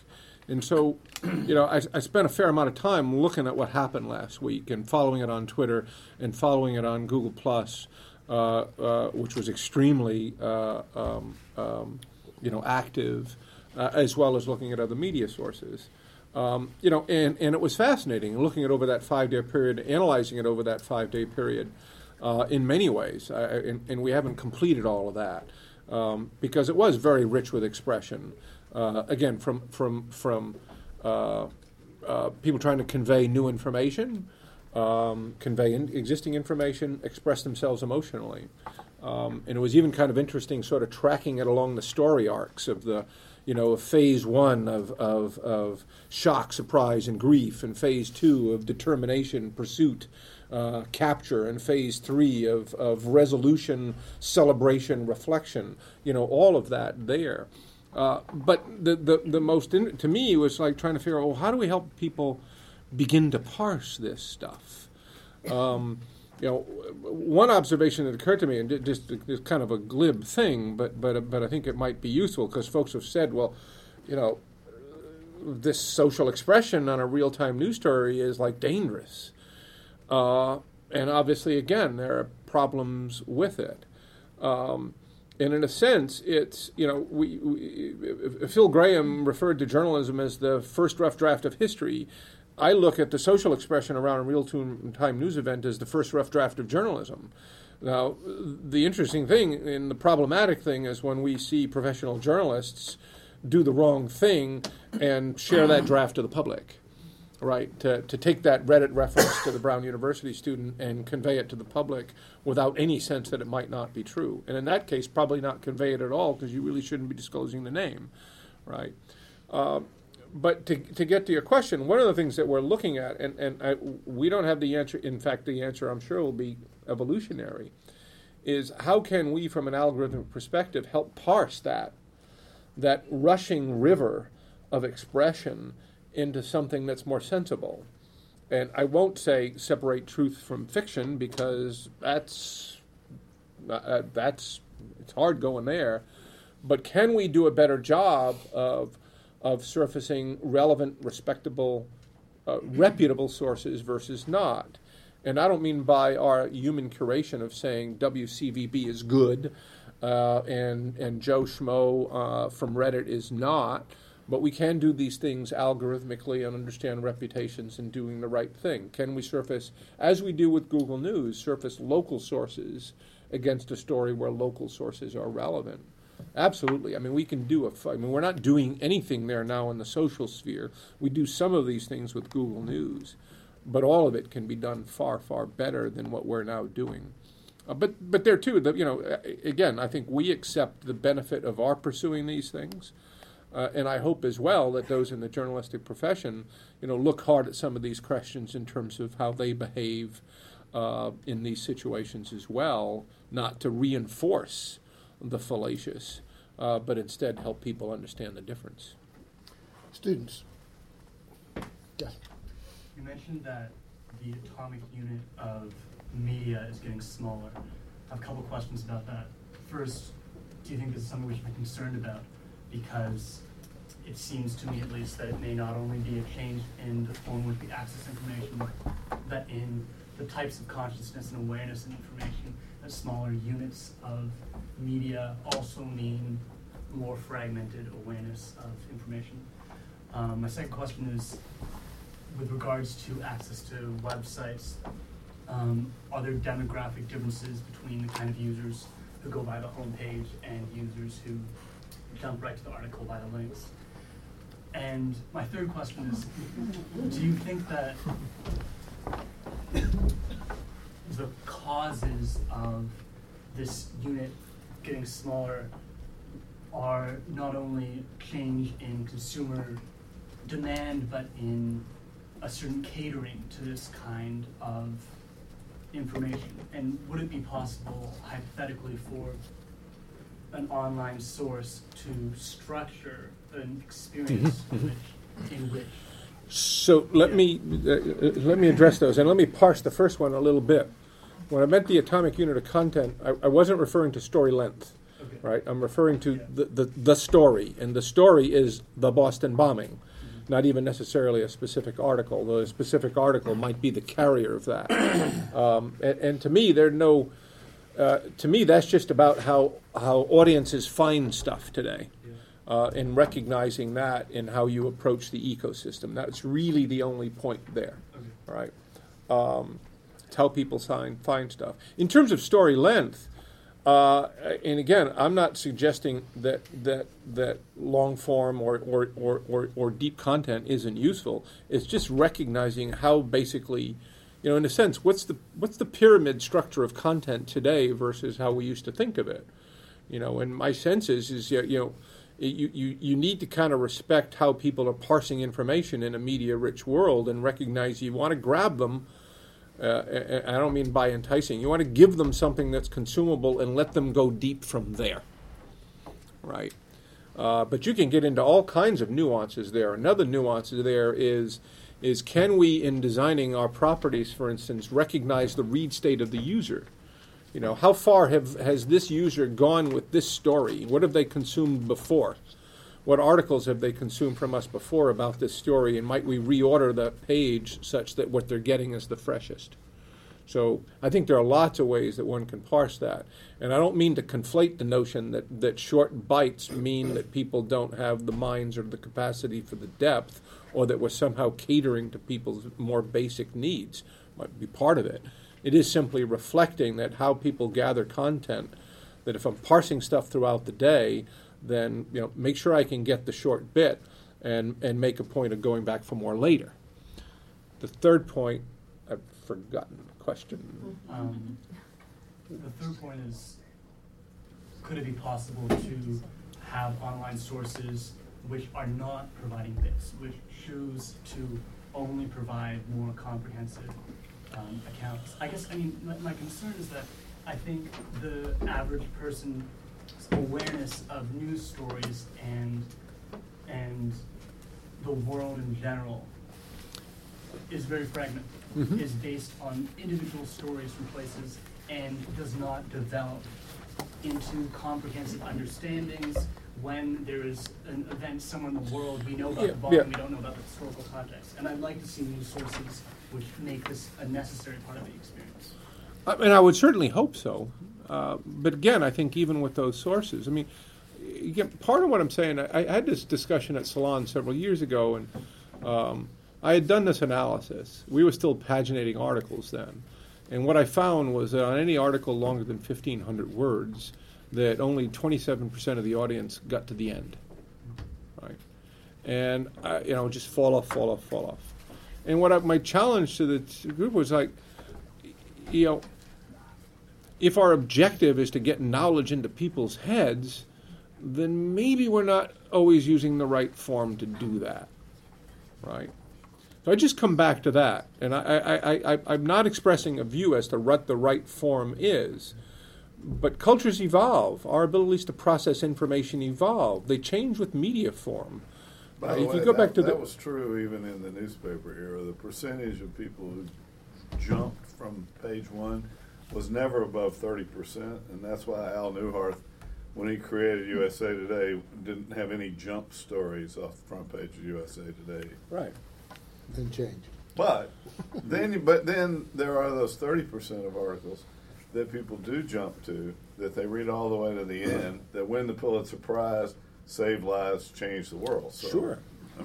And so, (clears throat) you know, I, I, spent a fair amount of time looking at what happened last week and following it on Twitter and following it on Google Plus which was extremely uh, um, um, you know active, as well as looking at other media sources. Um, you know, and, and it was fascinating looking at over that five day period, analyzing it over that five day period uh, in many ways. Uh, and, and, we haven't completed all of that um, because it was very rich with expression. Uh, again, from, from, from people trying to convey new information um, convey in existing information, express themselves emotionally. Um, and it was even kind of interesting, sort of tracking it along the story arcs of the, you know, of phase one of, of, of shock, surprise, and grief, and phase two of determination, pursuit, uh, capture, and phase three of, of resolution, celebration, reflection. You know, all of that there. Uh, but the, the, the most, in, to me, was like trying to figure out, well, how do we help people begin to parse this stuff. Um, you know, one observation that occurred to me, and just, just kind of a glib thing, but but but I think it might be useful because folks have said, well, you know, this social expression on a real-time news story is like dangerous, uh, and obviously, again, there are problems with it. Um, and in a sense, it's you know we, we, Phil Graham referred to journalism as the first rough draft of history, I look at the social expression around a real time news event as the first rough draft of journalism. Now, the interesting thing and the problematic thing is when we see professional journalists do the wrong thing and share that draft to the public, right? To, to take that Reddit reference to the Brown University student and convey it to the public without any sense that it might not be true. And in that case, probably not convey it at all because you really shouldn't be disclosing the name, right? Uh, but to, to get to your question, one of the things that we're looking at, and, and I, we don't have the answer, in fact, the answer I'm sure will be evolutionary, is how can we, from an algorithmic perspective, help parse that, that rushing river of expression into something that's more sensible? And I won't say separate truth from fiction because that's, uh, that's, it's hard going there. But can we do a better job of of surfacing relevant, respectable, uh, reputable sources versus not. And I don't mean by our human curation of saying WCVB is good uh, and, and Joe Schmo uh, from Reddit is not, but we can do these things algorithmically and understand reputations and doing the right thing. Can we surface, as we do with Google News, surface local sources against a story where local sources are relevant? Absolutely. I mean, we can do a. I mean, we're not doing anything there now in the social sphere. We do some of these things with Google News, but all of it can be done far, far better than what we're now doing. Uh, but, but there too, the, you know, again, I think we accept the benefit of our pursuing these things, uh, and I hope as well that those in the journalistic profession, you know, look hard at some of these questions in terms of how they behave uh, in these situations as well, not to reinforce the fallacious, uh, but instead help people understand the difference. Students. Yes. You mentioned that the atomic unit of media is getting smaller. I have a couple questions about that. First, do you think this is something we should be concerned about? Because it seems to me, at least, that it may not only be a change in the form with the access information, but that in the types of consciousness and awareness and information that smaller units of media also mean more fragmented awareness of information. Um, my second question is with regards to access to websites, um, are there demographic differences between the kind of users who go by the homepage and users who jump right to the article by the links? And my third question is do you think that the causes of this unit getting smaller are not only change in consumer demand, but in a certain catering to this kind of information? And would it be possible, hypothetically, for an online source to structure an experience (laughs) in which, in which So let me uh, uh, let me address those, and let me parse the first one a little bit. When I meant the atomic unit of content, I, I wasn't referring to story length, okay. right? I'm referring to Yeah. the, the, the story, and the story is the Boston bombing, not even necessarily a specific article. though a specific article might be the carrier of that. (coughs) um, and, and to me, there no. Uh, to me, that's just about how how audiences find stuff today uh, in recognizing that in how you approach the ecosystem. That's really the only point there, Okay. right? Um, it's how people sign, find stuff. In terms of story length, uh, and again, I'm not suggesting that that that long form or or, or, or or deep content isn't useful. It's just recognizing how basically, you know, in a sense, what's the what's the pyramid structure of content today versus how we used to think of it. You know, and my sense is is you know you, you, you need to kind of respect how people are parsing information in a media rich world and recognize you want to grab them. Uh, I don't mean by enticing. You want to give them something that's consumable and let them go deep from there. Right? Uh, but you can get into all kinds of nuances there. Another nuance there is is can we, in designing our properties, for instance, recognize the read state of the user? You know, how far have, has this user gone with this story? What have they consumed before? What articles have they consumed from us before about this story? And might we reorder the page such that what they're getting is the freshest? So I think there are lots of ways that one can parse that. And I don't mean to conflate the notion that, that short bites mean that people don't have the minds or the capacity for the depth, or that we're somehow catering to people's more basic needs. Might be part of it. It is simply reflecting that how people gather content, that if I'm parsing stuff throughout the day, then you know, make sure I can get the short bit and, and make a point of going back for more later. The third point, I've forgotten the question. Um, the third point is, could it be possible to have online sources which are not providing bits, which choose to only provide more comprehensive um, accounts? I guess, I mean, my, my concern is that I think the average person's awareness of news stories and, and the world in general is very fragmented, Mhm. is based on individual stories from places and does not develop into comprehensive understandings when there is an event somewhere in the world, we know about Yeah, the bomb, yeah. we don't know about the historical context. And I'd like to see news sources which make this a necessary part of the experience. I mean, I would certainly hope so. Uh, but again, I think even with those sources, I mean, again, part of what I'm saying, I, I had this discussion at Salon several years ago, and um, I had done this analysis. We were still paginating articles then. And what I found was that on any article longer than 1,500 words, that only 27% of the audience got to the end. Right? And, I, you know, just fall off, fall off, fall off. And what I, my challenge to the group was like, you know, if our objective is to get knowledge into people's heads, then maybe we're not always using the right form to do that, right? So I just come back to that, and I, I, I, I'm not expressing a view as to what the right form is, but cultures evolve. Our abilities to process information evolve. They change with media form. By the if way, you go that, back to that the was true even in the newspaper era. The percentage of people who jumped from page one was never above thirty percent, and that's why Al Neuharth, when he created USA Today, didn't have any jump stories off the front page of USA Today. right. Then change. But then, but then there are those thirty percent of articles that people do jump to that they read all the way to the end that win the Pulitzer Prize, save lives, change the world. So, Sure.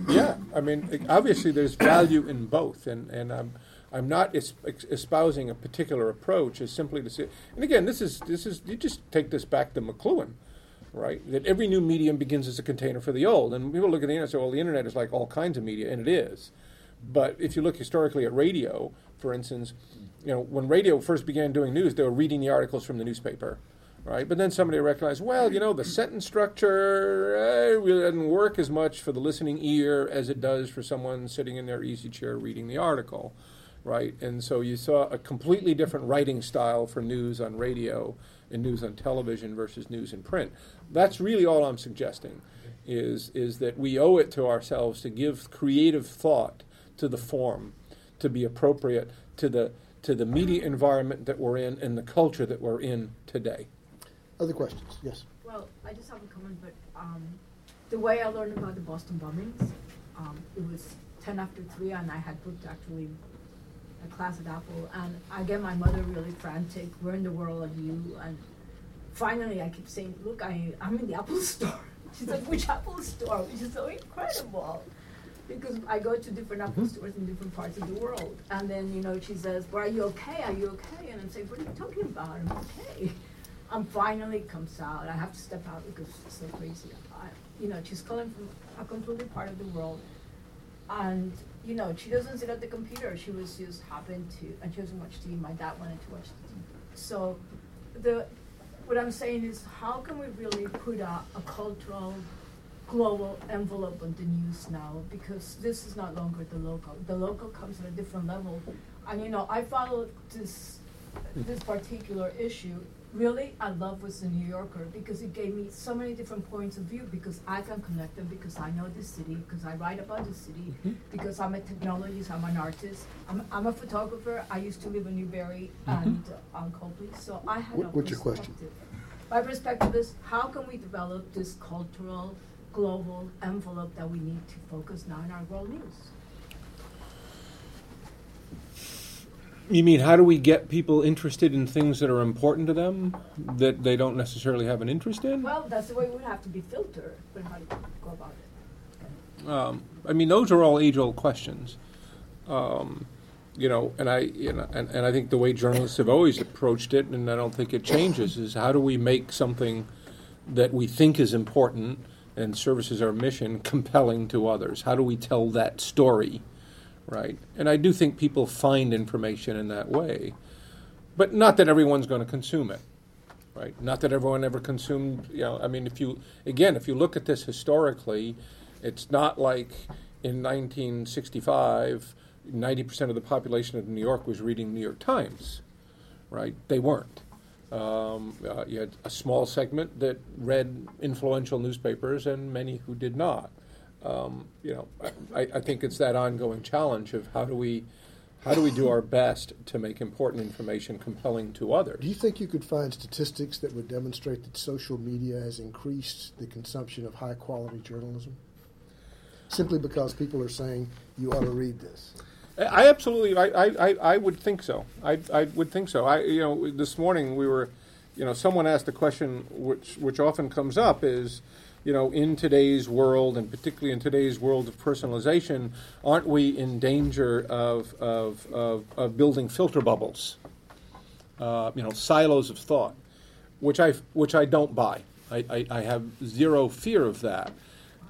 Yeah, I mean, obviously, there's value in both, and, and I'm, I'm not espousing a particular approach. Is simply to say, and again, this is this is you just take this back to McLuhan, right? That every new medium begins as a container for the old, and people look at the internet and say, well, the internet is like all kinds of media, and it is. But if you look historically at radio, for instance, you know, when radio first began doing news, they were reading the articles from the newspaper, right? But then somebody recognized, well, you know, the sentence structure eh, really doesn't work as much for the listening ear as it does for someone sitting in their easy chair reading the article, right? And so you saw a completely different writing style for news on radio and news on television versus news in print. That's really all I'm suggesting, is is that we owe it to ourselves to give creative thought to the form, to be appropriate to the to the media environment that we're in and the culture that we're in today. Other questions? Yes. Well, I just have a comment, but um, the way I learned about the Boston bombings, um, it was 10 after 3, and I had booked actually a class at Apple. And I get my mother really frantic. Where in the world are you? And finally, I keep saying, Look, I, I'm in the Apple (laughs) store. She's like, Which Apple store? Which is so incredible. Because I go to different Apple stores in different parts of the world. And then, you know, she says, Well, are you okay? Are you okay? And I'm saying, What are you talking about? I'm okay. And finally comes out. I have to step out because it's so crazy. I, you know, she's calling from a completely part of the world. And, you know, she doesn't sit at the computer. She was just happened to, and she doesn't watch TV. My dad wanted to watch TV. So, the, what I'm saying is, how can we really put a, a cultural, global envelope on the news now? Because this is not longer the local. The local comes at a different level. And, you know, I followed this, this particular issue really I love was the New Yorker because it gave me so many different points of view because I can connect them because I know the city, because I write about the city, because I'm a technologist, I'm an artist, I'm, I'm a photographer. I used to live in Newbury and uh, on Copley, so I had What- a what's your question? perspective. My perspective is how can we develop this cultural, global envelope that we need to focus now in our world news? You mean how do we get people interested in things that are important to them that they don't necessarily have an interest in? Well, that's the way we would have to be filtered, but how do you go about it? Um, I mean, those are all age-old questions. Um, you know, and I, you know, and, and I think the way journalists have always approached it, and I don't think it changes, is how do we make something that we think is important and services our mission compelling to others? How do we tell that story, right? And I do think people find information in that way, but not that everyone's going to consume it, right? Not that everyone ever consumed. You know, I mean, if you again, if you look at this historically, it's not like in 1965, 90% of the population of New York was reading New York Times, right? They weren't. Um, uh, you had a small segment that read influential newspapers and many who did not. Um, you know, I, I think it's that ongoing challenge of how do we how do we do our best to make important information compelling to others? Do you think you could find statistics that would demonstrate that social media has increased the consumption of high quality journalism? Simply because people are saying you ought to read this. I absolutely, I, I, I would think so. I, I would think so. I, you know, this morning we were, you know, someone asked a question which, which often comes up is, you know, in today's world, and particularly in today's world of personalization, aren't we in danger of, of, of, of building filter bubbles? Uh, you know, silos of thought, which I, which I don't buy. I, I, I have zero fear of that.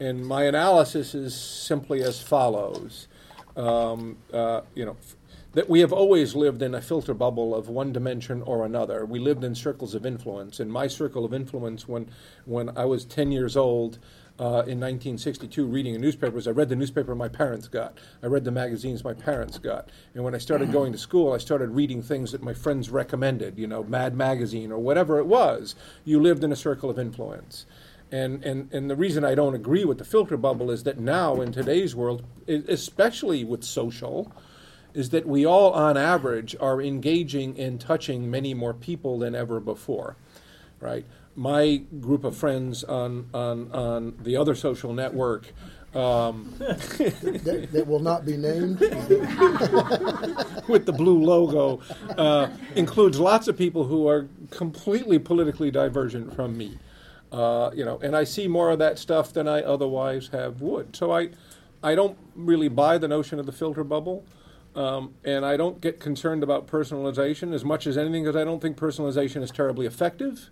And my analysis is simply as follows um, uh, you know, that we have always lived in a filter bubble of one dimension or another. We lived in circles of influence. In my circle of influence, when when I was 10 years old uh, in 1962, reading a newspaper, was I read the newspaper my parents got. I read the magazines my parents got. And when I started going to school, I started reading things that my friends recommended. You know, Mad Magazine or whatever it was. You lived in a circle of influence. And, and, and the reason I don't agree with the filter bubble is that now, in today's world, especially with social, is that we all, on average, are engaging and touching many more people than ever before, right? My group of friends on, on, on the other social network um, (laughs) that, that will not be named. (laughs) with the blue logo uh, includes lots of people who are completely politically divergent from me. Uh, you know, and I see more of that stuff than I otherwise have would. So I, I don't really buy the notion of the filter bubble, um, and I don't get concerned about personalization as much as anything because I don't think personalization is terribly effective,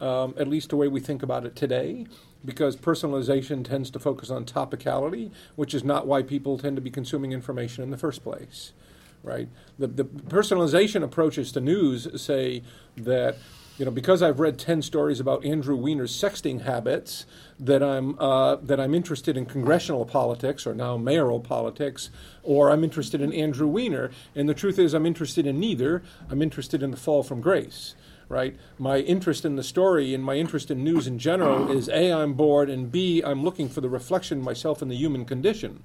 um, at least the way we think about it today. Because personalization tends to focus on topicality, which is not why people tend to be consuming information in the first place right? The, the personalization approaches to news say that, you know, because I've read 10 stories about Andrew Weiner's sexting habits, that I'm, uh, that I'm interested in congressional politics or now mayoral politics, or I'm interested in Andrew Weiner. And the truth is, I'm interested in neither. I'm interested in the fall from grace. Right? My interest in the story and my interest in news in general is A, I'm bored, and B, I'm looking for the reflection myself in the human condition.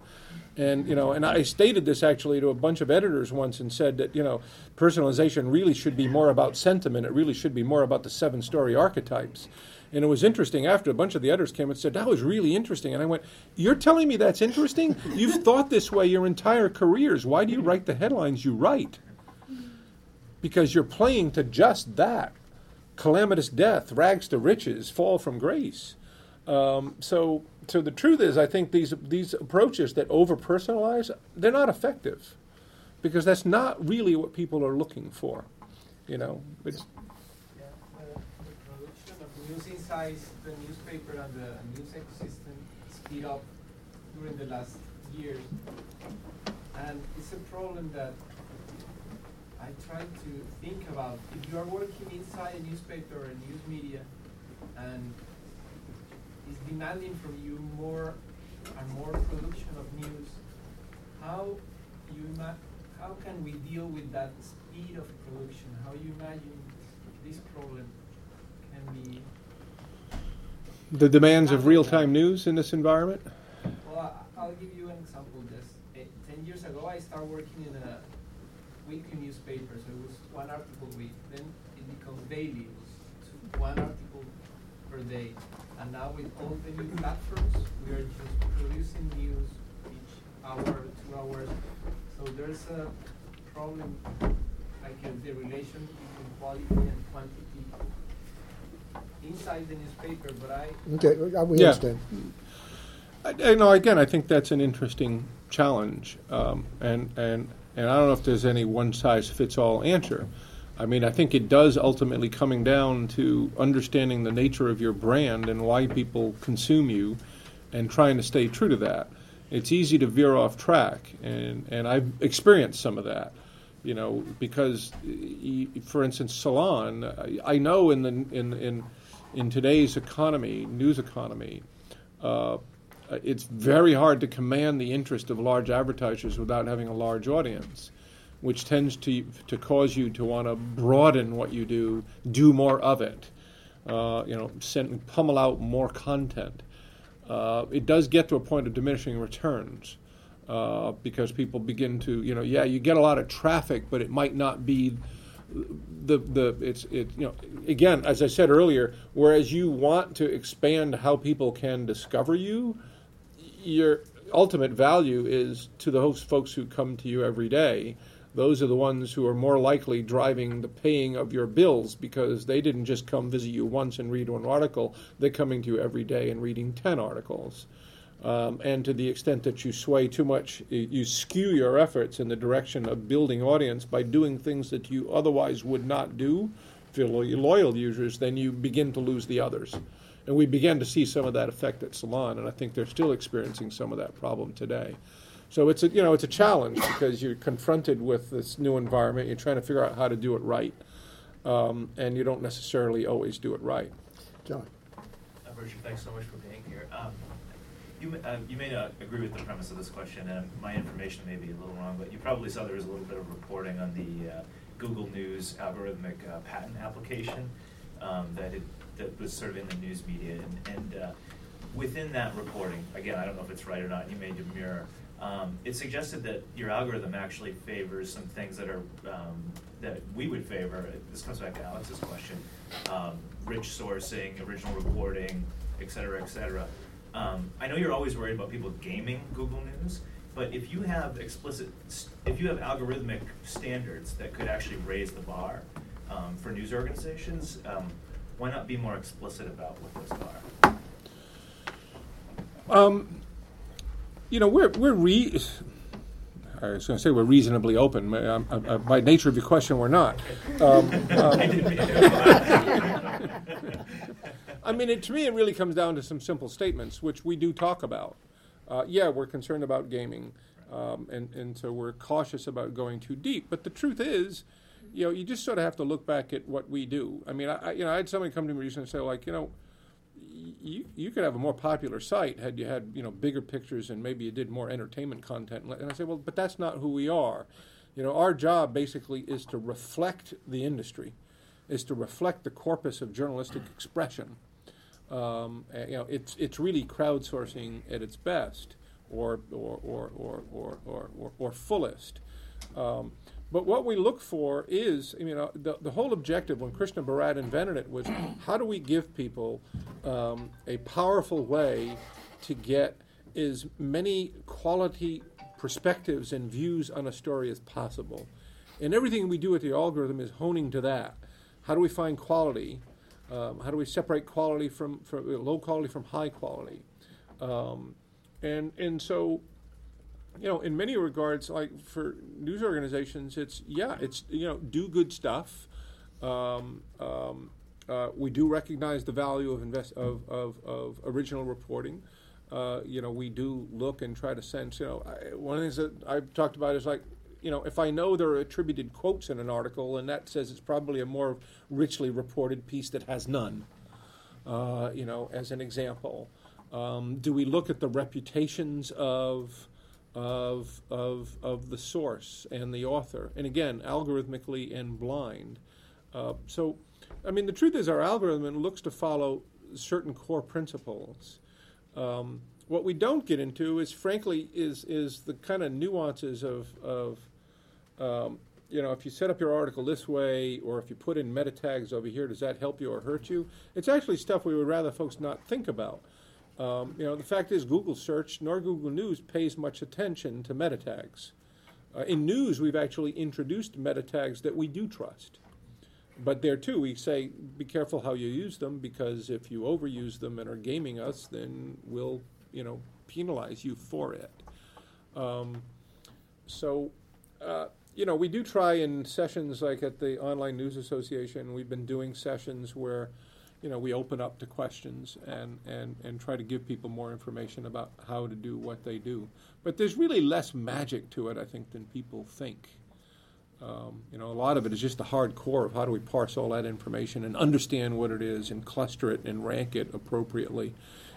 And you know, and I stated this actually to a bunch of editors once, and said that you know, personalization really should be more about sentiment. It really should be more about the seven-story archetypes. And it was interesting after a bunch of the editors came and said that was really interesting. And I went, "You're telling me that's interesting? You've (laughs) thought this way your entire careers. Why do you write the headlines you write? Because you're playing to just that: calamitous death, rags to riches, fall from grace." Um, so, so the truth is, I think these these approaches that over personalize, they're not effective, because that's not really what people are looking for. You know, it's, Yeah, the, the production of news inside the newspaper and the news ecosystem speed up during the last years. And it's a problem that I try to think about. If you are working inside a newspaper or a news media and is demanding from you more and more production of news, how you how can we deal with that speed of production? How you imagine this problem can be the demands of real-time news in this environment. well, I- I'll give you an example. This eh, ten years ago, I started working in a weekly newspaper, so it was one article a week. Then it became daily. It was one article per day. And now with all the new platforms, we are just producing news each hour, two hours. So there's a problem like uh, the relation between quality and quantity inside the newspaper, but I, Okay, uh, we Yeah. understand. I, I know, again, I think that's an interesting challenge, um, and, and, and I don't know if there's any one-size-fits-all answer. I mean, I think it does ultimately coming down to understanding the nature of your brand and why people consume you, and trying to stay true to that. It's easy to veer off track, and, and I've experienced some of that. You know, because, for instance, Salon, I- I know in the in in in today's economy, news economy, uh, it's very hard to command the interest of large advertisers without having a large audience, which tends to to cause you to want to broaden what you do, do more of it, uh, you know, send, pummel out more content. Uh, it does get to a point of diminishing returns uh, because people begin to, you know, yeah, you get a lot of traffic, but it might not be the the it's it you know again as I said earlier, whereas you want to expand how people can discover you, your ultimate value is to the host folks who come to you every day. Those are the ones who are more likely driving the paying of your bills because they didn't just come visit you once and read one article. They're coming to you every day and reading 10 articles. Um, and to the extent that you sway too much, you skew your efforts in the direction of building audience by doing things that you otherwise would not do for your lo- loyal users, then you begin to lose the others. And we began to see some of that effect at Salon, and I think they're still experiencing some of that problem today. So it's a you know it's a challenge because you're confronted with this new environment. You're trying to figure out how to do it right, um, and you don't necessarily always do it right. John. Uh, Richard, thanks so much for being here. Um, You, may- uh, you may not agree with the premise of this question, and my information may be a little wrong, but you probably saw there was a little bit of reporting on the uh, Google News algorithmic uh, patent application um, that it, that was sort of in the news media, and, and uh, within that reporting, again, I don't know if it's right or not, you may demur, um, it suggested that your algorithm actually favors some things that are, um, that we would favor, this comes back to Alex's question, um, rich sourcing, original reporting, et cetera, et cetera. Um, I know you're always worried about people gaming Google News, but if you have explicit, if you have algorithmic standards that could actually raise the bar um, for news organizations, um, why not be more explicit about what those are? Um, you know, we're we're re. I was going to say we're reasonably open. Um, uh, uh, By nature of your question, we're not. Um, um, (laughs) I mean to- it, to me, it really comes down to some simple statements, which we do talk about. Uh, yeah, we're concerned about gaming, um, and and so we're cautious about going too deep. But the truth is, you know, you just sort of have to look back at what we do. I mean, I, I you know, I had somebody come to me recently and say, like, you know, you you could have a more popular site had you had you know bigger pictures and maybe you did more entertainment content. And I say, well, but that's not who we are. You know, our job basically is to reflect the industry, is to reflect the corpus of journalistic expression. Um, you know, it's it's really crowdsourcing at its best, or or or or or or, or, or fullest. Um, but what we look for is, you know, the, the whole objective when Krishna Bharat invented it was how do we give people um, a powerful way to get as many quality perspectives and views on a story as possible. And everything we do with the algorithm is honing to that. How do we find quality? Um, how do we separate quality from, from low quality from high quality? Um, and and so you know, in many regards, like for news organizations, it's yeah, it's you know, do good stuff. Um, um, uh, we do recognize the value of invest of, of, of original reporting. Uh, you know, we do look and try to sense. You know, I, one of the things that I've talked about is like, you know, if I know there are attributed quotes in an article, and that says it's probably a more richly reported piece that has none. Uh, you know, as an example, um, do we look at the reputations of of, of, of the source and the author, and again, algorithmically and blind. Uh, so, I mean, the truth is, our algorithm looks to follow certain core principles. Um, what we don't get into is, frankly, is is the kind of nuances of of um, you know, if you set up your article this way, or if you put in meta tags over here, does that help you or hurt you? It's actually stuff we would rather folks not think about. Um, you know, the fact is, Google search nor Google News pays much attention to meta tags. Uh, in news, we've actually introduced meta tags that we do trust. But there too, we say be careful how you use them because if you overuse them and are gaming us, then we'll, you know, penalize you for it. Um, so, uh, you know, we do try in sessions like at the Online News Association, we've been doing sessions where, you know, we open up to questions and, and, and try to give people more information about how to do what they do. But there's really less magic to it, I think, than people think. Um, you know, a lot of it is just the hard core of how do we parse all that information and understand what it is and cluster it and rank it appropriately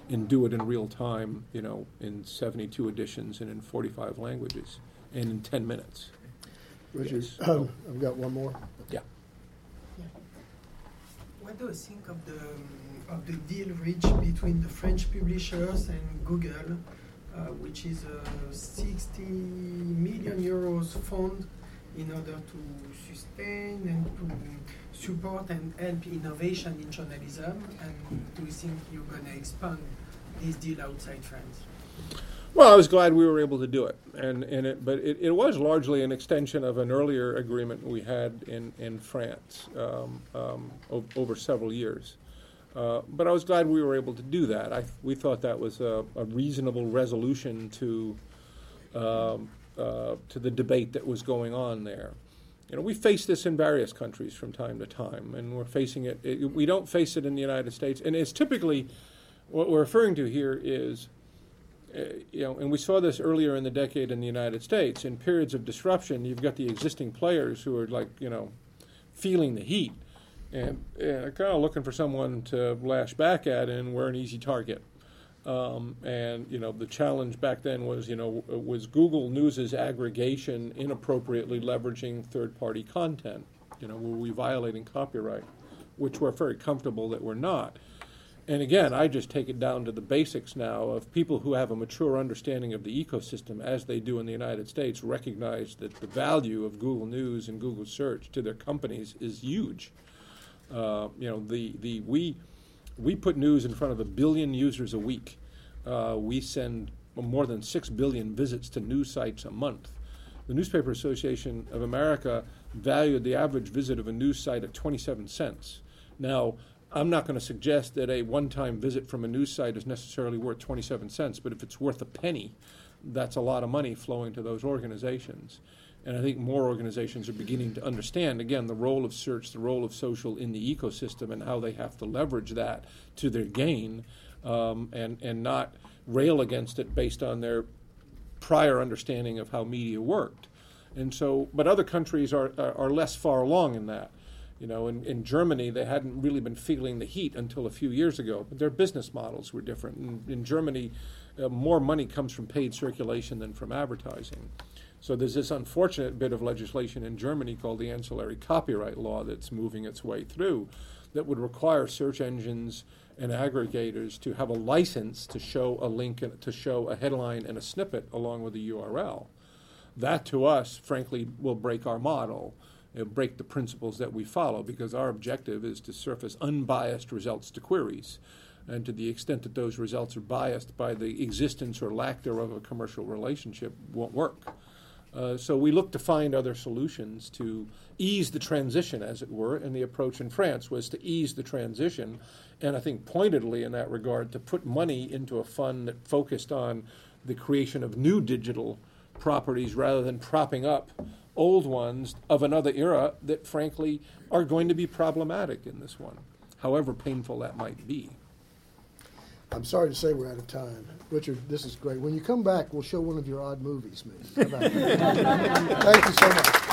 and do it in real time, you know, in 72 editions and in 45 languages and in 10 minutes. Richard, Yes. um, I've got one more. Yeah. What do you think of the of the deal reached between the French publishers and Google, uh, which is a 60 million euros fund in order to sustain and to support and help innovation in journalism? And do you think you're going to expand this deal outside France? Well, I was glad we were able to do it, and, and it, but it, it was largely an extension of an earlier agreement we had in, in France um, um, o- over several years. Uh, but I was glad we were able to do that. I, we thought that was a, a reasonable resolution to um, uh, to the debate that was going on there. You know, we face this in various countries from time to time, and we're facing it. it we don't face it in the United States, and it's typically what we're referring to here is you know, and we saw this earlier in the decade in the United States. In periods of disruption, you've got the existing players who are like, you know, feeling the heat and uh, kind of looking for someone to lash back at, and we're an easy target. Um, and you know, the challenge back then was, you know, was Google News's aggregation inappropriately leveraging third-party content? You know, were we violating copyright? Which we're very comfortable that we're not. And again, I just take it down to the basics now of people who have a mature understanding of the ecosystem, as they do in the United States, recognize that the value of Google News and Google Search to their companies is huge. Uh, you know, the, the we we put news in front of a billion users a week. Uh, we send more than six billion visits to news sites a month. The Newspaper Association of America valued the average visit of a news site at 27 cents. Now, I'm not going to suggest that a one time visit from a news site is necessarily worth 27 cents, but if it's worth a penny, that's a lot of money flowing to those organizations. And I think more organizations are beginning to understand, again, the role of search, the role of social in the ecosystem, and how they have to leverage that to their gain um, and, and not rail against it based on their prior understanding of how media worked. And so, but other countries are, are, are less far along in that. You know, in, in Germany, they hadn't really been feeling the heat until a few years ago, but their business models were different. In, in Germany, uh, more money comes from paid circulation than from advertising. So there's this unfortunate bit of legislation in Germany called the ancillary copyright law that's moving its way through that would require search engines and aggregators to have a license to show a link to show a headline and a snippet along with the URL. That to us, frankly, will break our model uh, break the principles that we follow because our objective is to surface unbiased results to queries. And to the extent that those results are biased by the existence or lack thereof of a commercial relationship, won't work. Uh, so we look to find other solutions to ease the transition, as it were, and the approach in France was to ease the transition, and I think pointedly in that regard, to put money into a fund that focused on the creation of new digital properties rather than propping up old ones of another era that, frankly, are going to be problematic in this one, however painful that might be. I'm sorry to say we're out of time. Richard, this is great. When you come back, we'll show one of your odd movies, maybe. How about that? (laughs) Thank you so much.